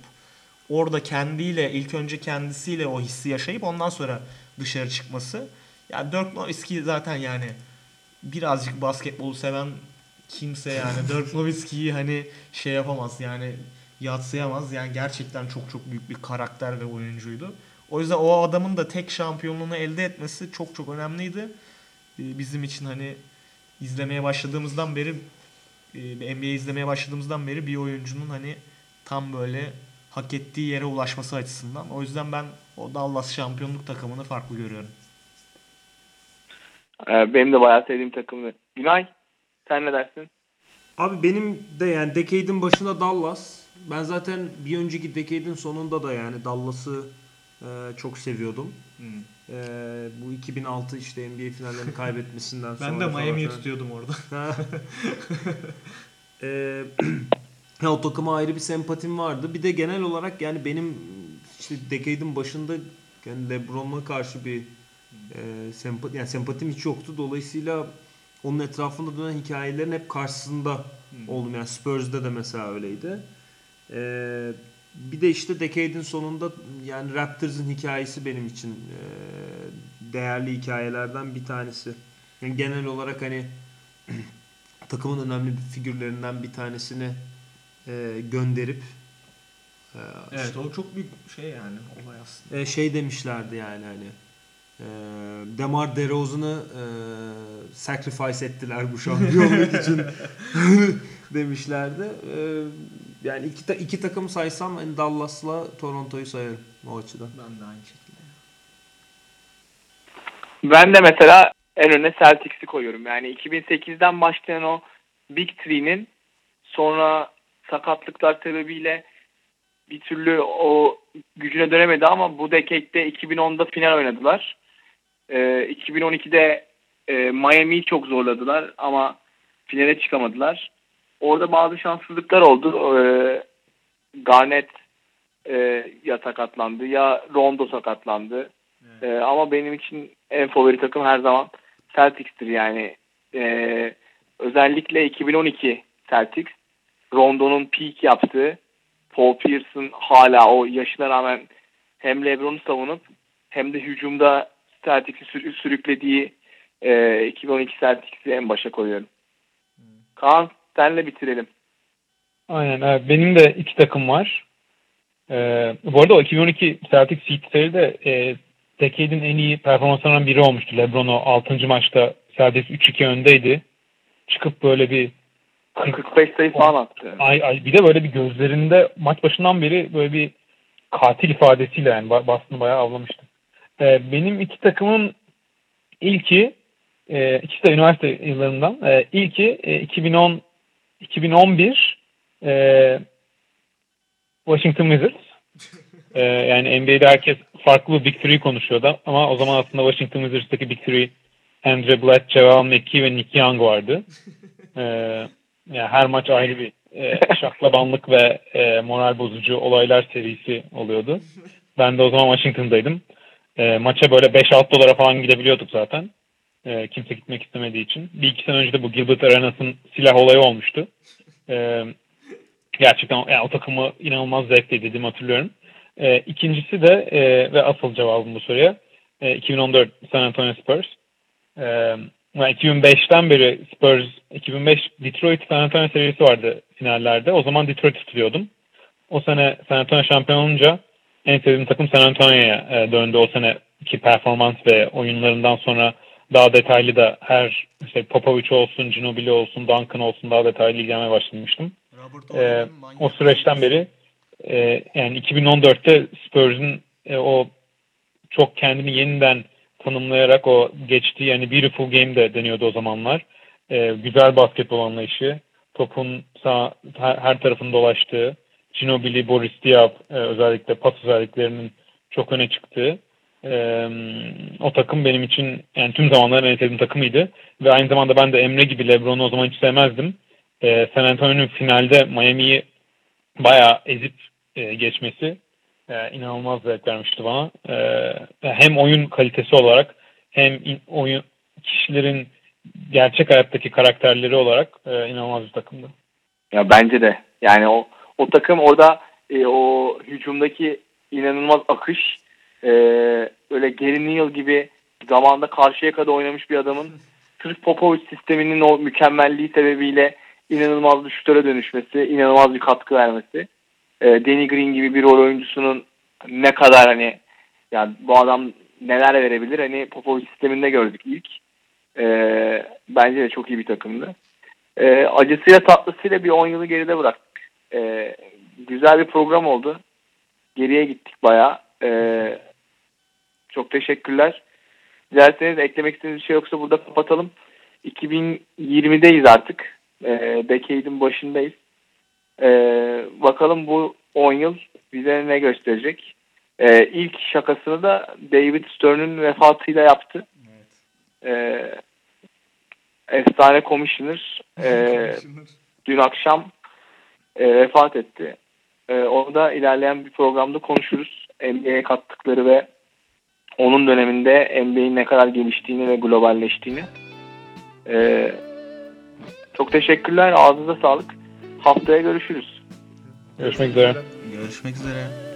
orada kendiyle ilk önce kendisiyle o hissi yaşayıp ondan sonra dışarı çıkması. Yani Dirk Nowitzki zaten yani birazcık basketbolu seven kimse yani Dirk Nowitzki'yi hani şey yapamaz yani yatsıyamaz. Yani gerçekten çok çok büyük bir karakter ve oyuncuydu. O yüzden o adamın da tek şampiyonluğunu elde etmesi çok çok önemliydi. Ee, Bizim için hani izlemeye başladığımızdan beri e, NBA izlemeye başladığımızdan beri bir oyuncunun hani tam böyle hak ettiği yere ulaşması açısından. O yüzden ben o Dallas şampiyonluk takımını farklı görüyorum. Ee, benim de bayağı sevdiğim takımdı. Günay sen ne dersin? Abi benim de yani Decade'in başında Dallas. Ben zaten bir önceki Decade'in sonunda da yani Dallas'ı e, çok seviyordum. E, bu 2006 işte NBA finallerini kaybetmesinden sonra. Ben de Miami'yi tutuyordum orada. Eee, ya o takıma ayrı bir sempatim vardı. Bir de genel olarak yani benim işte Decade'in başında yani LeBron'a karşı bir e, sempati yani sempatim hiç yoktu. Dolayısıyla onun etrafında dönen hikayelerin hep karşısında oldum. Yani Spurs'da da mesela öyleydi. Eee, bir de işte Decade'in sonunda yani Raptors'ın hikayesi benim için eee, değerli hikayelerden bir tanesi. Yani genel olarak hani takımın önemli bir figürlerinden bir tanesini e, gönderip e, Evet o çok büyük şey yani olay aslında. e, şey demişlerdi yani hani e, Demar DeRozan'ı e, sacrifice ettiler bu şampiyonluk için demişlerdi. E, yani iki, ta- iki takım saysam hani Dallas'la Toronto'yu sayarım o açıdan. Ben de aynı şekilde. Ben de mesela en öne Celtics'i koyuyorum. Yani 2008'den başlayan o Big Three'nin sonra sakatlıklar sebebiyle bir türlü o gücüne dönemedi ama bu decade'de 2010'da final oynadılar. Ee, 2012'de e, Miami'yi çok zorladılar ama finale çıkamadılar. Orada bazı şanssızlıklar oldu. Ee, Garnett e, ya sakatlandı ya Rondo sakatlandı. Ee, ama benim için en favori takım her zaman Celtics'tir yani. Ee, özellikle 2012 Celtics Rondo'nun peak yaptığı Paul Pierce'ın hala o yaşına rağmen hem LeBron'u savunup hem de hücumda Celtics'i sür- sürüklediği e, 2012 Celtics'i en başa koyuyorum. Kaan senle bitirelim. Aynen evet. Benim de iki takım var. Ee, bu arada o 2012 Celtics Heat seride e, Decade'in en iyi performanslarından biri olmuştu. LeBron o 6. maçta Celtics 3-2 öndeydi. Çıkıp böyle bir 45 sayı falan attı. Ay, ay, bir de böyle bir gözlerinde maç başından beri böyle bir katil ifadesiyle yani Boston'ı bayağı avlamıştı. Ee, benim iki takımın ilki e, ikisi de üniversite yıllarından. E, ilki e, 2010 2011 e, Washington Wizards. E, yani NBA'de herkes farklı Big Three konuşuyordu ama o zaman aslında Washington Wizards'taki Big Three Andre Blatt, JaVale McKee ve Nick Young vardı. E, yani her maç ayrı bir e, şaklabanlık ve e, moral bozucu olaylar serisi oluyordu. Ben de o zaman Washington'daydım. E, maça böyle 5-6 dolara falan gidebiliyorduk zaten. E, kimse gitmek istemediği için. Bir iki sene önce de bu Gilbert Arenas'ın silah olayı olmuştu. E, gerçekten yani o takımı inanılmaz zevkle izlediğimi hatırlıyorum. E, ikincisi de e, ve asıl cevabım bu soruya e, 2014 San Antonio Spurs. E, yani 2005'ten beri Spurs 2005 Detroit San Antonio serisi vardı finallerde. O zaman Detroit tutuyordum. O sene San Antonio şampiyon olunca en sevdiğim takım San Antonio'ya e, döndü. O seneki performans ve oyunlarından sonra daha detaylı da her işte Popovic olsun, Ginobili olsun, Duncan olsun daha detaylı ilgilenmeye başlamıştım. Robert Ee, o süreçten beri e, yani 2014'te Spurs'un e, o çok kendini yeniden tanımlayarak o geçtiği yani beautiful game de deniyordu o zamanlar. E, güzel basketbol anlayışı, topun sağ, her, her tarafın dolaştığı, Ginobili, Boris Diaw e, özellikle pas özelliklerinin çok öne çıktığı e, o takım benim için yani tüm zamanların en sevdiğim takımıydı. Ve aynı zamanda ben de Emre gibi LeBron'u o zaman hiç sevmezdim. E, San Antonio'nun finalde Miami'yi bayağı ezip e, geçmesi e, inanılmaz zevk vermişti bana. E, hem oyun kalitesi olarak hem in- oyun kişilerin gerçek hayattaki karakterleri olarak e, inanılmaz bir takımdı. Ya bence de. Yani o o takım orada e, o hücumdaki inanılmaz akış e, öyle Gary Neal gibi zamanda karşıya kadar oynamış bir adamın sırf Popovic sisteminin o mükemmelliği sebebiyle inanılmaz bir şutöre dönüşmesi, inanılmaz bir katkı vermesi. E, Danny Green gibi bir rol oyuncusunun ne kadar hani yani bu adam neler verebilir hani Popovic sisteminde gördük ilk. E, bence de çok iyi bir takımdı. E, acısıyla tatlısıyla bir 10 yılı geride bıraktık. E, güzel bir program oldu. Geriye gittik bayağı. E, çok teşekkürler. Dilerseniz eklemek istediğiniz bir şey yoksa burada kapatalım. 2020'deyiz artık. E, decade'in başındayız. E, bakalım bu 10 yıl bize ne gösterecek. E, ilk şakasını da David Stern'ün vefatıyla yaptı. E, efsane commissioner e, dün akşam e, vefat etti. E, onu da ilerleyen bir programda konuşuruz. NBA'ye kattıkları ve onun döneminde NBA'nin ne kadar geliştiğini ve globalleştiğini. E, çok teşekkürler. Ağzınıza sağlık. Haftaya görüşürüz. Görüşmek üzere. Görüşmek üzere.